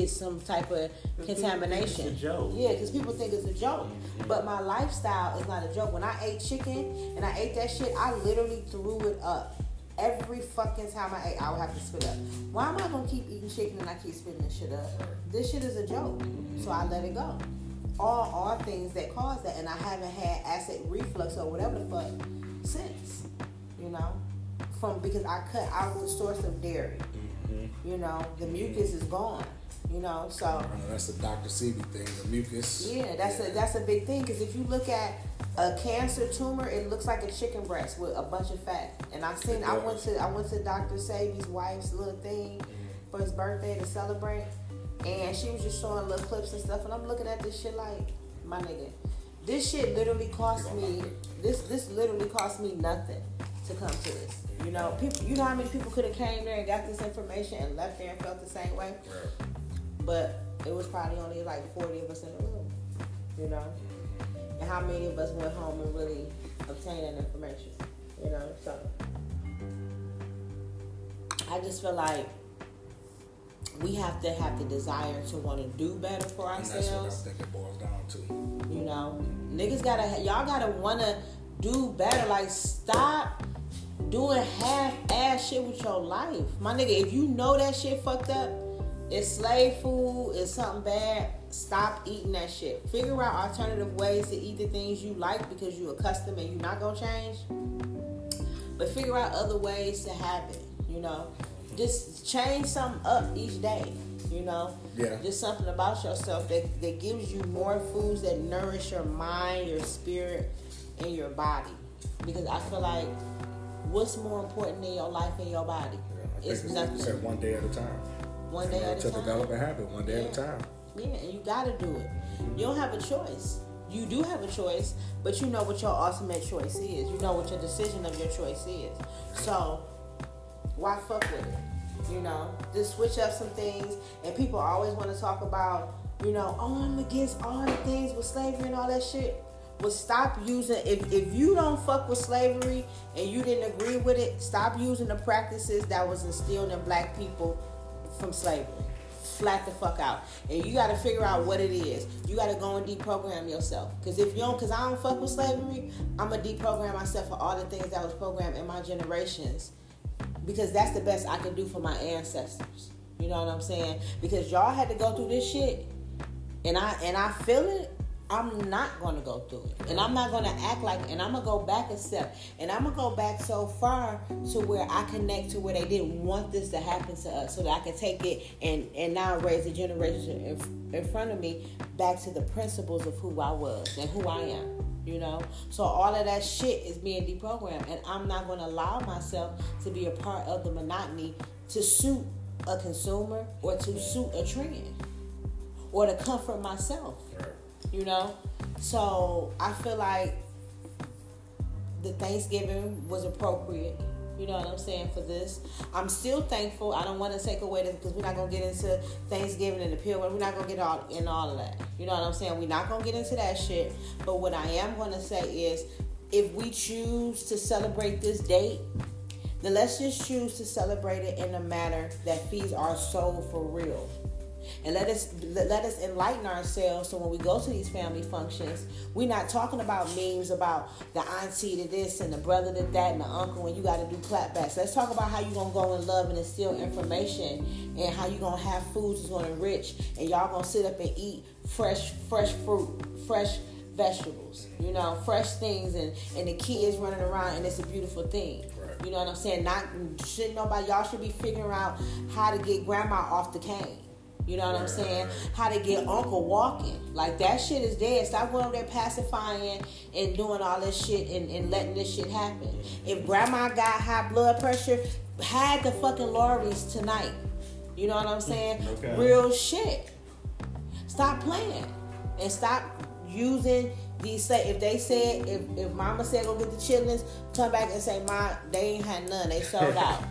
get some type of contamination. It's a joke. Yeah, because people think it's a joke. Mm-hmm. But my lifestyle is not a joke. When I ate chicken and I ate that shit, I literally threw it up. Every fucking time I ate, I would have to spit up. Why am I gonna keep eating chicken and I keep spitting this shit up? This shit is a joke. So I let it go. All are things that cause that, and I haven't had acid reflux or whatever the fuck since. You know, from because I cut out the source of dairy. Mm-hmm. You know, the mucus is gone. You know, so know that's the Dr. Sebi thing, the mucus. yeah, that's a that's a big thing because if you look at a cancer tumor, it looks like a chicken breast with a bunch of fat. And I seen, I went to I went to Dr. Sebi's wife's little thing mm-hmm. for his birthday to celebrate, and she was just showing little clips and stuff. And I'm looking at this shit like, my nigga, this shit literally cost me this this literally cost me nothing to come to this. You know, people, you know how many people could have came there and got this information and left there and felt the same way Right. But it was probably only like 40 of us in the room, you know? And how many of us went home and really obtained that information, you know? So I just feel like we have to have the desire to want to do better for And that's what I think it boils down to. you know? Niggas gotta, y'all gotta wanna do better. Like, stop doing half-ass shit with your life. My nigga, if you know that shit fucked up, it's slave food, it's something bad, stop eating that shit. Figure out alternative ways to eat the things you like because you're accustomed and you're not gonna change. But figure out other ways to have it, you know. Just change something up each day, you know. Yeah. Just something about yourself that, that gives you more foods that nourish your mind, your spirit, and your body. Because I feel like what's more important than your life and your body? Yeah, I think It's it's, nothing. one day at a time. One day at to a time. develop a habit, one day at a time. Yeah, and you gotta do it. You don't have a choice. You do have a choice, but you know what your ultimate choice is. You know what your decision of your choice is. So why fuck with it? You know, just switch up some things. And people always want to talk about you know, oh, I'm against all the things with slavery and all that shit. Well, stop using if if you don't fuck with slavery and you didn't agree with it, stop using the practices that was instilled in black people from slavery. Flat the fuck out, and you got to figure out what it is. You got to go and deprogram yourself. Cause if you don't, cause I don't fuck with slavery, I'm gonna deprogram myself for all the things that was programmed in my generations, because that's the best I can do for my ancestors. You know what I'm saying? Because y'all had to go through this shit, and I and I feel it. I'm not gonna go through it, and I'm not gonna act like, and I'm gonna go back a step, and I'm gonna go back so far to where I connect to where they didn't want this to happen to us, so that I can take it and and now raise a generation in, in front of me back to the principles of who I was and who I am. You know, so all of that shit is being deprogrammed, and I'm not gonna allow myself to be a part of the monotony to suit a consumer or to suit a trend or to comfort myself. You know? So I feel like the Thanksgiving was appropriate. You know what I'm saying for this. I'm still thankful. I don't want to take away this because we're not gonna get into Thanksgiving and the pill. We're not gonna get all in all of that. You know what I'm saying? We're not gonna get into that shit. But what I am gonna say is, if we choose to celebrate this date, then let's just choose to celebrate it in a manner that feeds our soul for real and let us let us enlighten ourselves so when we go to these family functions we're not talking about memes about the auntie to this and the brother to that and the uncle and you got to do clapbacks let's talk about how you're gonna go and love and instill information and how you're gonna have foods that's gonna enrich and y'all gonna sit up and eat fresh fresh fruit fresh vegetables you know fresh things and and the kids running around and it's a beautiful thing you know what I'm saying? Not shouldn't nobody y'all should be figuring out how to get grandma off the cane. You know what I'm saying? How to get uncle walking. Like that shit is dead. Stop going over there pacifying and doing all this shit and, and letting this shit happen. If grandma got high blood pressure, had the fucking lorries tonight. You know what I'm saying? Okay. Real shit. Stop playing. And stop using these say if they said if, if mama said go get the chitlins, come back and say ma they ain't had none, they sold out.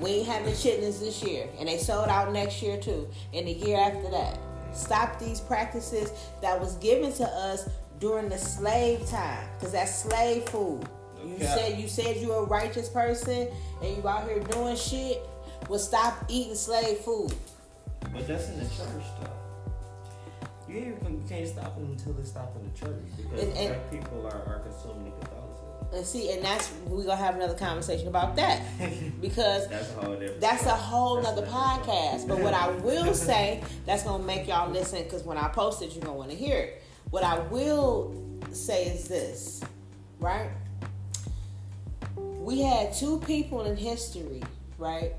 We ain't having chitlins this year, and they sold out next year too, and the year after that. Stop these practices that was given to us during the slave time, because that's slave food. You said you said you're a righteous person and you out here doing shit. Well, stop eating slave food. But that's in the church though. You, you can't stop them until they stop in the church because and, and, black people are, are consuming Catholicism. And see, and that's we're gonna have another conversation about that because that's a whole that's a whole that's other podcast. But what I will say that's gonna make y'all listen because when I post it, you're gonna want to hear it. What I will say is this, right? We had two people in history, right,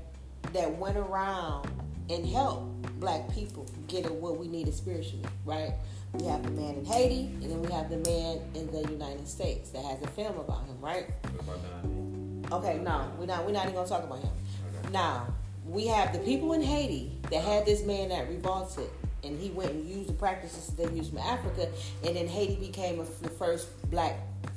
that went around and helped black people get what we needed spiritually, right? We have the man in Haiti, and then we have the man in the United States that has a film about him, right? Okay, no, we're not. We're not even gonna talk about him. Okay. Now we have the people in Haiti that had this man that revolted, and he went and used the practices that they used from Africa, and then Haiti became a, the first black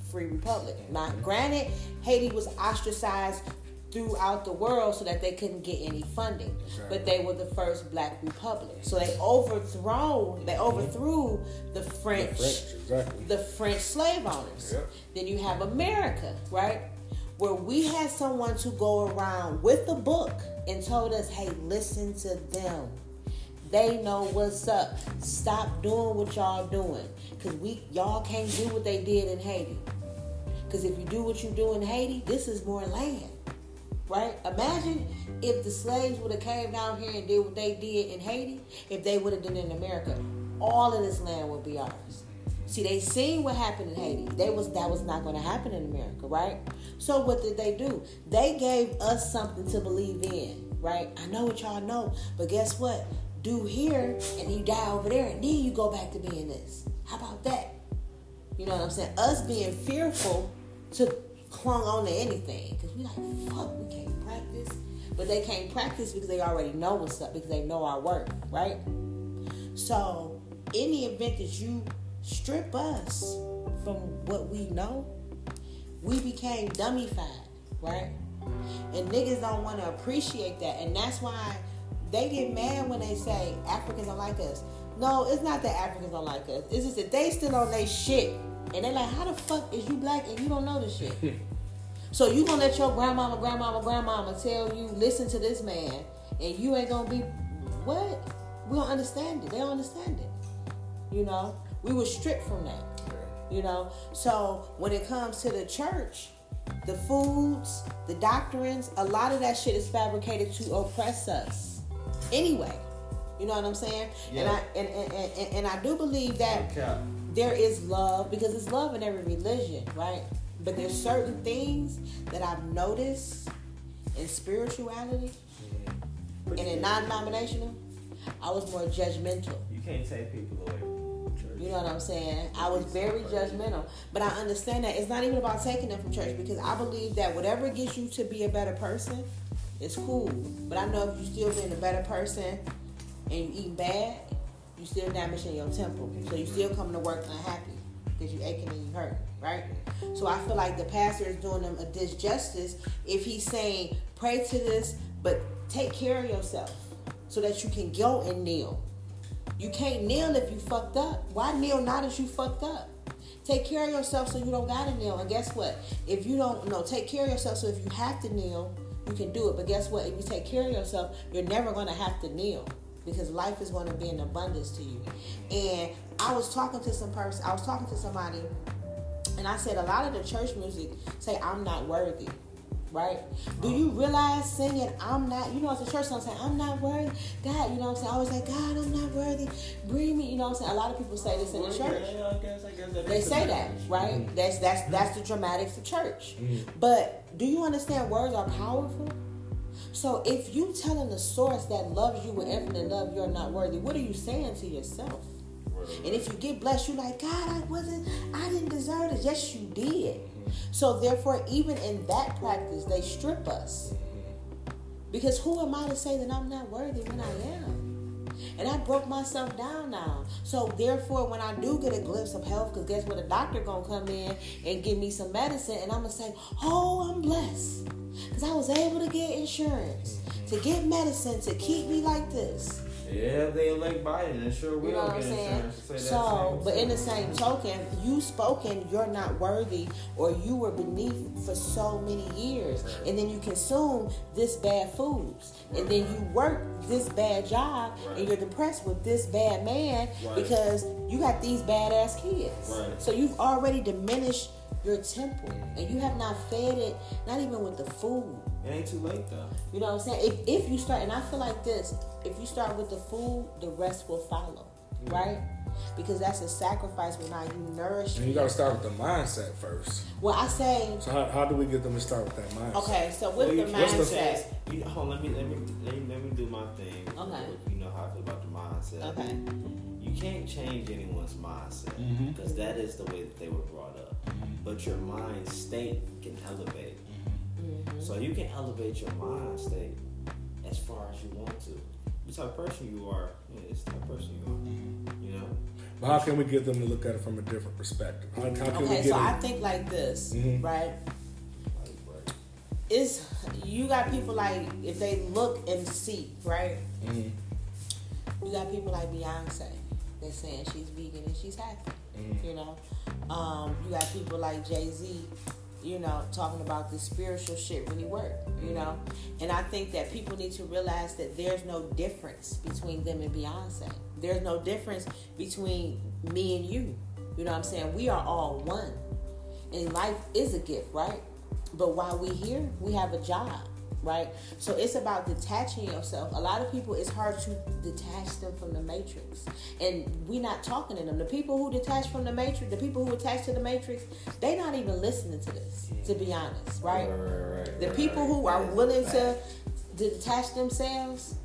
free republic. Now, granted, Haiti was ostracized throughout the world so that they couldn't get any funding. But they were the first black republic. So they overthrown they overthrew the French the French, exactly. the French slave owners. Yep. Then you have America, right? Where we had someone to go around with a book and told us, hey, listen to them. They know what's up. Stop doing what y'all doing. Cause we y'all can't do what they did in Haiti. Cause if you do what you do in Haiti, this is more land right? Imagine if the slaves would have came down here and did what they did in Haiti, if they would have done it in America, all of this land would be ours. See, they seen what happened in Haiti. They was that was not going to happen in America, right? So what did they do? They gave us something to believe in, right? I know what y'all know, but guess what? Do here and you die over there, and then you go back to being this. How about that? You know what I'm saying? Us being fearful to clung on to anything. Because we like fuck we can't practice. But they can't practice because they already know what's up because they know our work right? So any event that you strip us from what we know we became dummified right? And niggas don't want to appreciate that. And that's why they get mad when they say africans are like us. No, it's not that Africans don't like us. It's just that they still on their shit. And they're like, how the fuck is you black and you don't know this shit? so you gonna let your grandmama, grandmama, grandmama tell you, listen to this man, and you ain't gonna be what? We don't understand it. They don't understand it. You know? We were stripped from that. You know? So when it comes to the church, the foods, the doctrines, a lot of that shit is fabricated to oppress us. Anyway. You know what I'm saying? Yeah. And I and, and, and, and I do believe that Okay. There is love because it's love in every religion, right? But there's certain things that I've noticed in spirituality and in non-denominational. I was more judgmental. You can't take people away. You know what I'm saying? I was very judgmental, but I understand that it's not even about taking them from church because I believe that whatever gets you to be a better person is cool. But I know if you're still being a better person and you eating bad, you still damaging your temple. So you still coming to work unhappy because you aching and you hurt, right? So I feel like the pastor is doing them a disjustice if he's saying pray to this, but take care of yourself so that you can go and kneel. You can't kneel if you fucked up. Why kneel not if you fucked up? Take care of yourself so you don't gotta kneel. And guess what? If you don't no, take care of yourself so if you have to kneel, you can do it. But guess what? If you take care of yourself, you're never gonna have to kneel. Because life is gonna be in abundance to you. And I was talking to some person, I was talking to somebody, and I said a lot of the church music say I'm not worthy. Right? Do you uh-huh. realize singing I'm not, you know, it's a church song saying I'm not worthy? God, you know what I'm saying? I always like, God, I'm not worthy. Bring me, you know what I'm saying? A lot of people say this in the church. Yeah, I guess, I guess They say that, right? Mm-hmm. That's that's that's mm-hmm. the dramatics of church. Mm-hmm. But do you understand words are powerful? So if you telling the source that loves you with infinite love, you're not worthy, what are you saying to yourself? And if you get blessed, you're like, God, I wasn't, I didn't deserve it. Yes, you did. Mm-hmm. So therefore, even in that practice, they strip us. Mm-hmm. Because who am I to say that I'm not worthy when I am? And I broke myself down now. So therefore, when I do get a glimpse of health, because guess what? A doctor gonna come in and give me some medicine, and I'm gonna say, "Oh, I'm blessed, because I was able to get insurance, to get medicine, to keep me like this." Yeah, they elect Biden, then sure will You know what I'm get saying? So, but in the same token, you spoken, you're not worthy, or you were beneath for so many years, and then you consume this bad foods, and then you work this bad job, Right. and you're depressed with this bad man Right. because you got these badass kids. Right. So you've already diminished your temple, and you have not fed it, not even with the food. It ain't too late though. You know what I'm saying? If, if you start, and I feel like this, if you start with the food, the rest will follow, right? Because that's a sacrifice when now you nourish. And you got to start with the mindset first. Well, I say, So how, how do we get them to start with that mindset? okay, so with Well, the you- what's the- mindset, You, hold, let me let me let me let me do my thing. Okay. You know how I feel about the mindset. okay, You can't change anyone's mindset Mhm. because that is the way that they were brought up. But your mind state can elevate. So you can elevate your mind state as far as you want to. The type of person you are, yeah, it's the type of person you are. You know. But how can we get them to look at it from a different perspective? How, how can we okay. get So I think like this, Mhm. right? Like, right. Is you got people like if they look and see, right? Mhm. You got people like Beyonce. They're saying she's vegan and she's happy. Mhm. You know, um, you got people like Jay Z. You know, talking about this spiritual shit really work. You mm-hmm. know, and I think that people need to realize that there's no difference between them and Beyonce. There's no difference between me and you. You know what I'm saying? We are all one, and life is a gift, right? But while we here, we have a job, right? So it's about detaching yourself. A lot of people, it's hard to detach them from the matrix, and we're not talking to them. The people who detach from the matrix, the people who attach to the matrix, they're not even listening to this. To be honest, right? right, right, The right, people who are willing to detach themselves,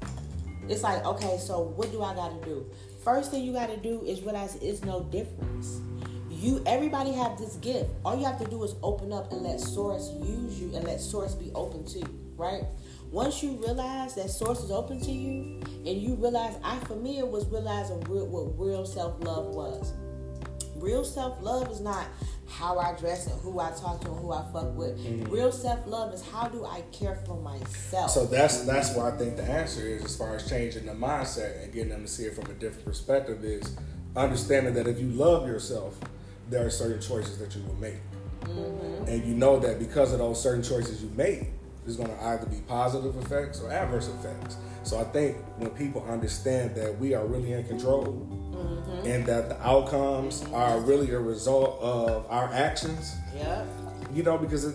it's like, okay, so what do I got to do? First thing you got to do is realize it's no difference. You, everybody have this gift. All you have to do is open up and let Source use you and let Source be open to you, right? Once you realize that Source is open to you, and you realize, I for me it was realizing real, what real self love was. Real self love is not how I dress and who I talk to and who I fuck with. Mm-hmm. Real self love is how do I care for myself. So that's that's why I think the answer is as far as changing the mindset and getting them to see it from a different perspective is understanding that if you love yourself, there are certain choices that you will make. Mm-hmm. And you know that because of those certain choices you make, there's going to either be positive effects or adverse effects. So I think when people understand that we are really in control mm-hmm. and that the outcomes are really a result of our actions. Yeah. You know, because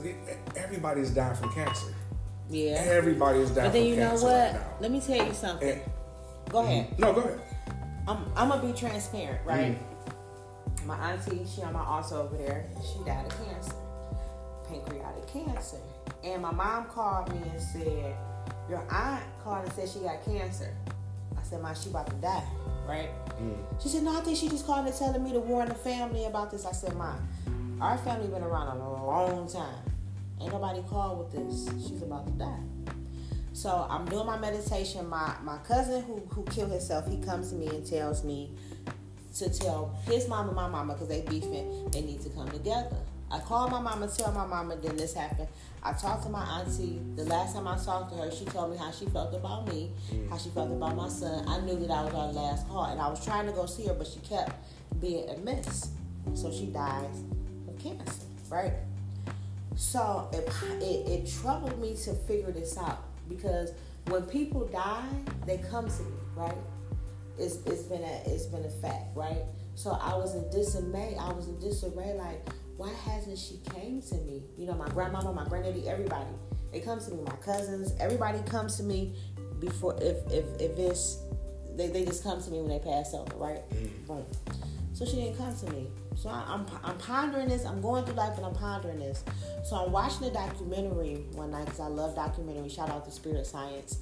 everybody's dying from cancer. Yeah. Everybody is dying. But then you know what? Right Let me tell you something. And, go ahead. Mm-hmm. No, go ahead. I'm, I'm gonna be transparent, right? Mm. My auntie, she on my also over there. She died of cancer, pancreatic cancer. And my mom called me and said, Your aunt called and said she got cancer. I said, Ma, she about to die, right? Mm. She said, No, I think she just called and telling me to warn the family about this. I said, Ma, our family been around a long time. Ain't nobody called with this. She's about to die. So I'm doing my meditation. My my cousin who who killed himself, he comes to me and tells me to tell his mama, and my mama, because they beefing, they need to come together. I called my mama, tell my mama, then this happened. I talked to my auntie. The last time I talked to her, she told me how she felt about me, how she felt about my son. I knew that I was our last call, and I was trying to go see her, but she kept being amiss. So she dies of cancer, right? So it, it, it troubled me to figure this out because when people die, they come to me, right? It's, it's been a it's been a fact, right? So I was in dismay. I was in disarray. Like, why hasn't she came to me? You know, my grandmama, my granddaddy, everybody. They come to me. My cousins, everybody comes to me before if if if it's they, they just come to me when they pass over, right? Mm. Boom. So she didn't come to me. So I, am I'm, I'm pondering this. I'm going through life and I'm pondering this. So I'm watching a documentary one night because I love documentaries. Shout out to Spirit Science,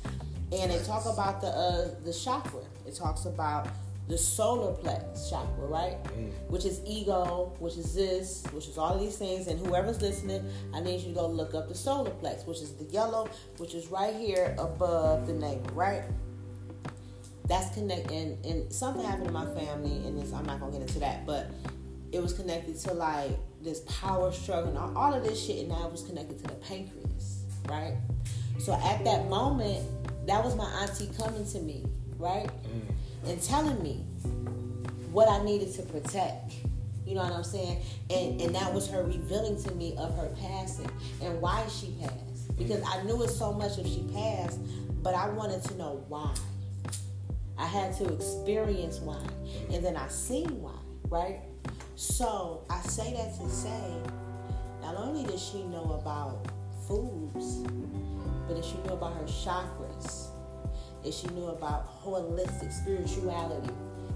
and they talk about the uh, the chakra. It talks about the solar plex chakra, right? Mm. Which is ego, which is this, which is all of these things. And whoever's listening, I need you to go look up the solar plex, which is the yellow, which is right here above the navel, right? That's connected, and, and something happened in my family, and this, I'm not gonna get into that, but it was connected to like this power struggle and all, all of this shit, and now it was connected to the pancreas, right? So at that moment, that was my auntie coming to me, right? Mm. And telling me what I needed to protect. You know what I'm saying? And and that was her revealing to me of her passing and why she passed. Because I knew it so much if she passed, but I wanted to know why. I had to experience why. And then I seen why, right? So I say that to say, not only does she know about foods, but if she knew about her chakras, if she knew about holistic spirituality,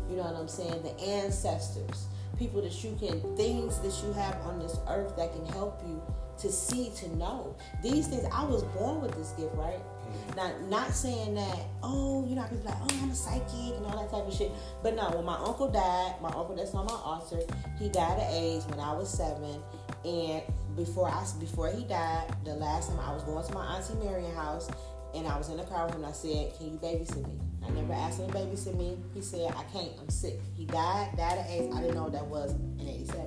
you know what I'm saying? The ancestors, people that you can, things that you have on this earth that can help you to see, to know. These things, I was born with this gift, right? Mm-hmm. Not not saying that, oh, you know, people like, oh, I'm a psychic and all that type of shit. But no, when my uncle died, my uncle that's on my altar, he died of AIDS when I was seven. And before I before he died, the last time I was going to my auntie Marion house and I was in the car with him, and I said, Can you babysit me? I never asked him to babysit me. He said, I can't, I'm sick. He died, died of AIDS. I didn't know what that was in 87.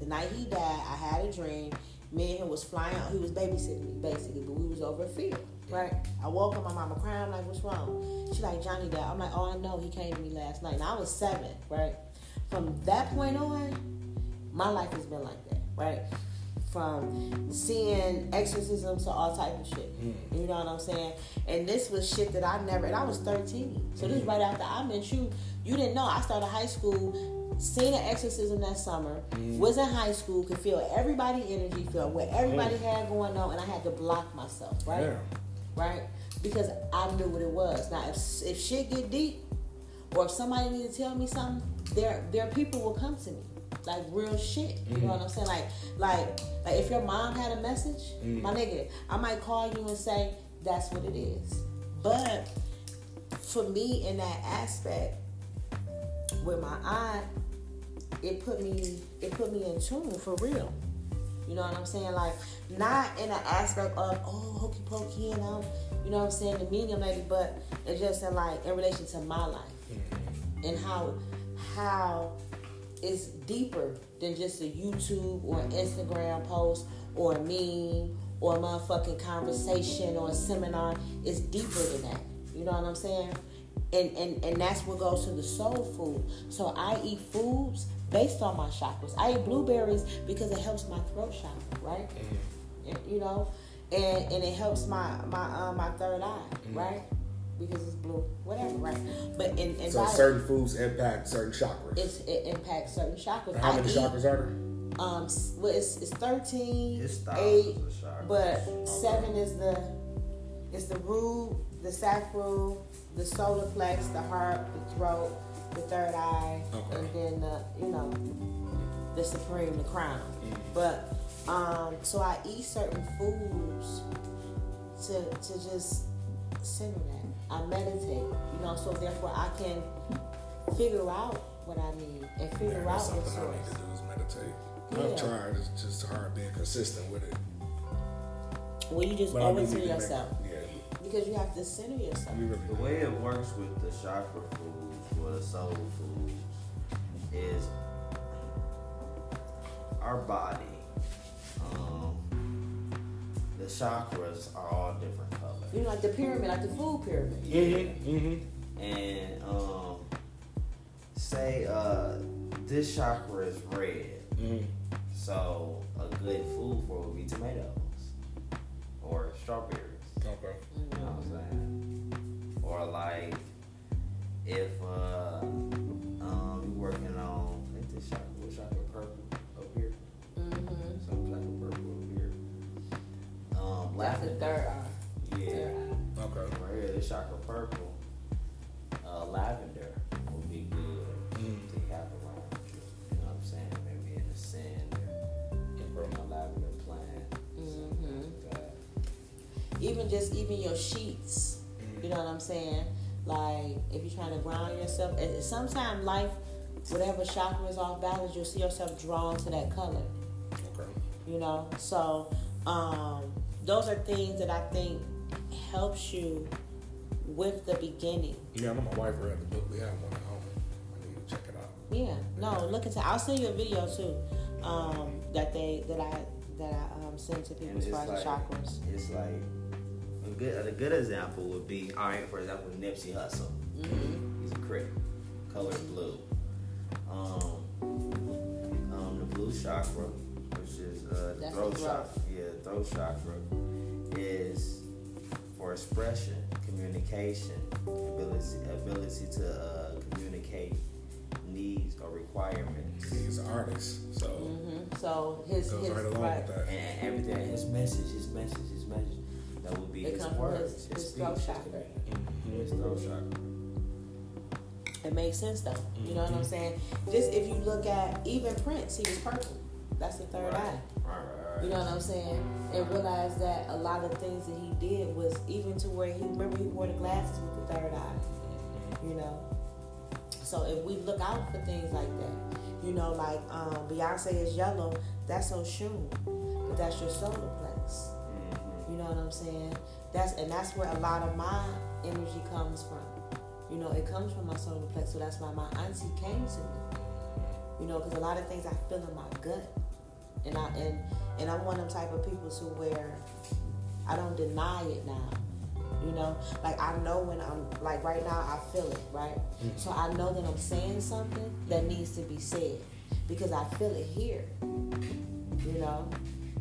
The night he died, I had a dream. Me and him was flying, he was babysitting me basically, but we was over a field. Right? I woke up, my mama crying. I'm like, what's wrong? She like, Johnny died. I'm like, oh, I know. He came to me last night. And I was seven, right? From that point on, my life has been like that, right? From seeing exorcisms to all type of shit. Mm. You know what I'm saying? And this was shit that I never, and I was 13. So this is right after I met you. You didn't know. I started high school seen an exorcism that summer, mm. was in high school, could feel everybody energy, feel what everybody mm. had going on, and I had to block myself, right? Yeah right? Because I knew what it was. Now, if, if shit get deep, or if somebody need to tell me something, there there people will come to me, like real shit. You mm-hmm. know what I'm saying? Like like like if your mom had a message, mm-hmm. my nigga, I might call you and say that's what it is. But for me, in that aspect, with my aunt, it put me it put me in tune for real. You know what I'm saying? Like, not in an aspect of, oh, hokey pokey, and um, you know what I'm saying, the medium lady, but it's just in like, in relation to my life mm-hmm. and how, how it's deeper than just a YouTube or Instagram post or a meme or a motherfucking conversation or a seminar. It's deeper than that. You know what I'm saying? And, and and that's what goes to the soul food. So I eat foods based on my chakras. I eat blueberries because it helps my throat chakra, right? And, you know, and and it helps my my uh, my third eye, Mm-hmm. right? Because it's blue, whatever, right? But in, in So diet, certain foods impact certain chakras. it's, it impacts certain chakras. How I many eat, chakras are there? Um, well, it's, it's thirteen, It's eight, of chakras. but seven is the is the root, the sacral, the solar plex, the heart, the throat, the third eye, Okay. and then the you know the supreme, the crown. Mm-hmm. But um, so I eat certain foods to to just center that. I meditate, you know, so therefore I can figure out what I need and figure Yeah, out that's what's something I need to do is meditate. Yeah. I've tried. It's just hard being consistent with it. Well, you just But I owe it to do make- yourself Yeah, because you have to center yourself. The way it works with the chakra foods or the soul foods is our body. Um, the chakras are all different colors, You know, like the pyramid, like the food pyramid. Mm-hmm. Mm-hmm. and um, say uh, this chakra is red, Mm-hmm. so a good food for it would be tomatoes or strawberries. Okay. You know what I'm saying? Or like if uh um you working on ain't this chocolate what chocolate purple up here? Mm-hmm. Some type of purple up here. Um That's the third eye. Yeah. Third eye. Right here, this chocolate purple. Uh lavender would be good Mm. to have around you. You know what I'm saying? Maybe in the sand or you know, lavender plant. something like. Even just even your sheets. You know what I'm saying? Like if you're trying to ground yourself, sometimes life, whatever chakra is off balance, you'll see yourself drawn to that color. Okay. you know so um those are things that i think helps you with the beginning Yeah, I know my wife read the book. We have one at home. I need to check it out. yeah no look into i'll send you a video too um that they that i that i um send to people And as it's far as like, the chakras It's like a good a good example would be all right. For example, Nipsey Hussle. mm-hmm. He's a crip, color blue. Um, um, the blue chakra, which is uh, the throat the throat. chakra. Yeah, throat chakra is for expression, communication, ability ability to uh, communicate needs or requirements. He's an artist, so Mm-hmm. so his goes his right along right, with that. and everything, his message, his message, his message. That would be It his come words, his- his, his speech, throat his chakra. communication. His throat chakra. it makes sense though you know what i'm saying just if you look at even prince he was purple that's the third right. eye Right, right, right. You know what I'm saying? And realized that a lot of things that he did was even to where he remember he wore the glasses with the third eye. You know. So if we look out for things like that, you know, like um, Beyonce is yellow, that's Oshun, but that's your solar plex. Mhm. You know what I'm saying? That's and that's where a lot of my energy comes from. You know, it comes from my solar plex, so that's why my auntie came to me. You know, because a lot of things I feel in my gut, and I and and I'm one of them type of people to where I don't deny it now. You know, like I know when I'm like right now I feel it, right? So I know that I'm saying something that needs to be said because I feel it here. You know,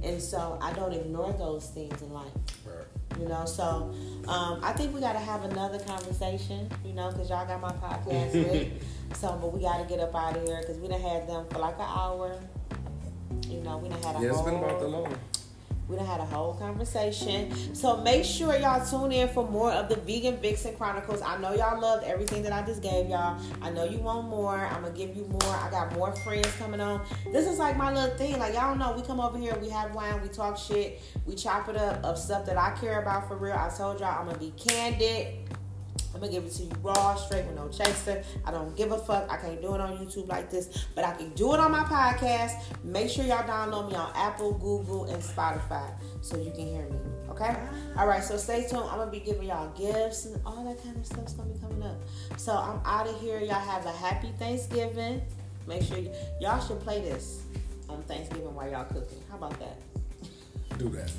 and so I don't ignore those things in life. Right. You know, so um, I think we got to have another conversation. You know, because y'all got my podcast lit. So, but we got to get up out of here because we done had them for like an hour. You know, we done had a Yeah, it's whole. been about that long. We done had a whole conversation. So make sure y'all tune in for more of the Vegan Vixen Chronicles. I know y'all loved everything that I just gave y'all. I know you want more. I'm gonna give you more. I got more friends coming on. This is like my little thing. Like y'all know, we come over here, we have wine, we talk shit, we chop it up of stuff that I care about for real. I told y'all I'm gonna be candid. I'm gonna give it to you raw, straight with no chaser. I don't give a fuck. I can't do it on YouTube like this, but I can do it on my podcast. Make sure y'all download me on Apple, Google, and Spotify so you can hear me. Okay? Ah. All right, so stay tuned. I'm gonna be giving y'all gifts and all that kind of stuff's gonna be coming up. So I'm out of here. Y'all have a happy Thanksgiving. Make sure y- y'all should play this. on Thanksgiving while y'all cooking. How about that? Do that.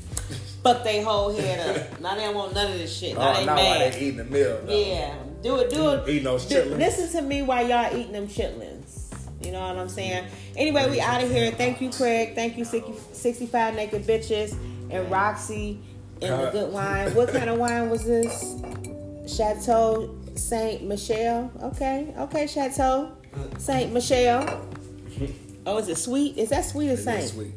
Fuck they whole head up. now they don't want none of this shit. Now Oh, they now while mad. they eating the meal. though. Yeah, do it, do it. Eating those Do- chitlins. Listen to me while y'all eating them chitlins. You know what I'm saying? Anyway, we out of here. Thank you, Craig. Thank you, 65 Naked Bitches and Roxy and the good wine. What kind of wine was this? Chateau Saint Michelle. Okay, okay, Chateau Saint Michelle. Oh, is it sweet? Is that sweet or It is Saint? sweet.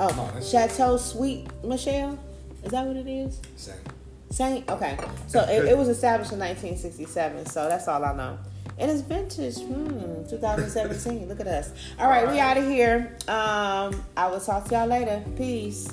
Oh, No, Chateau Sweet Michelle. Is that what it is? Same. Saint. Okay, so it, it was established in 1967. So that's all I know. And it's vintage. Hmm, 2017. Look at us. All right, we out of here. Um, I will talk to y'all later. Peace.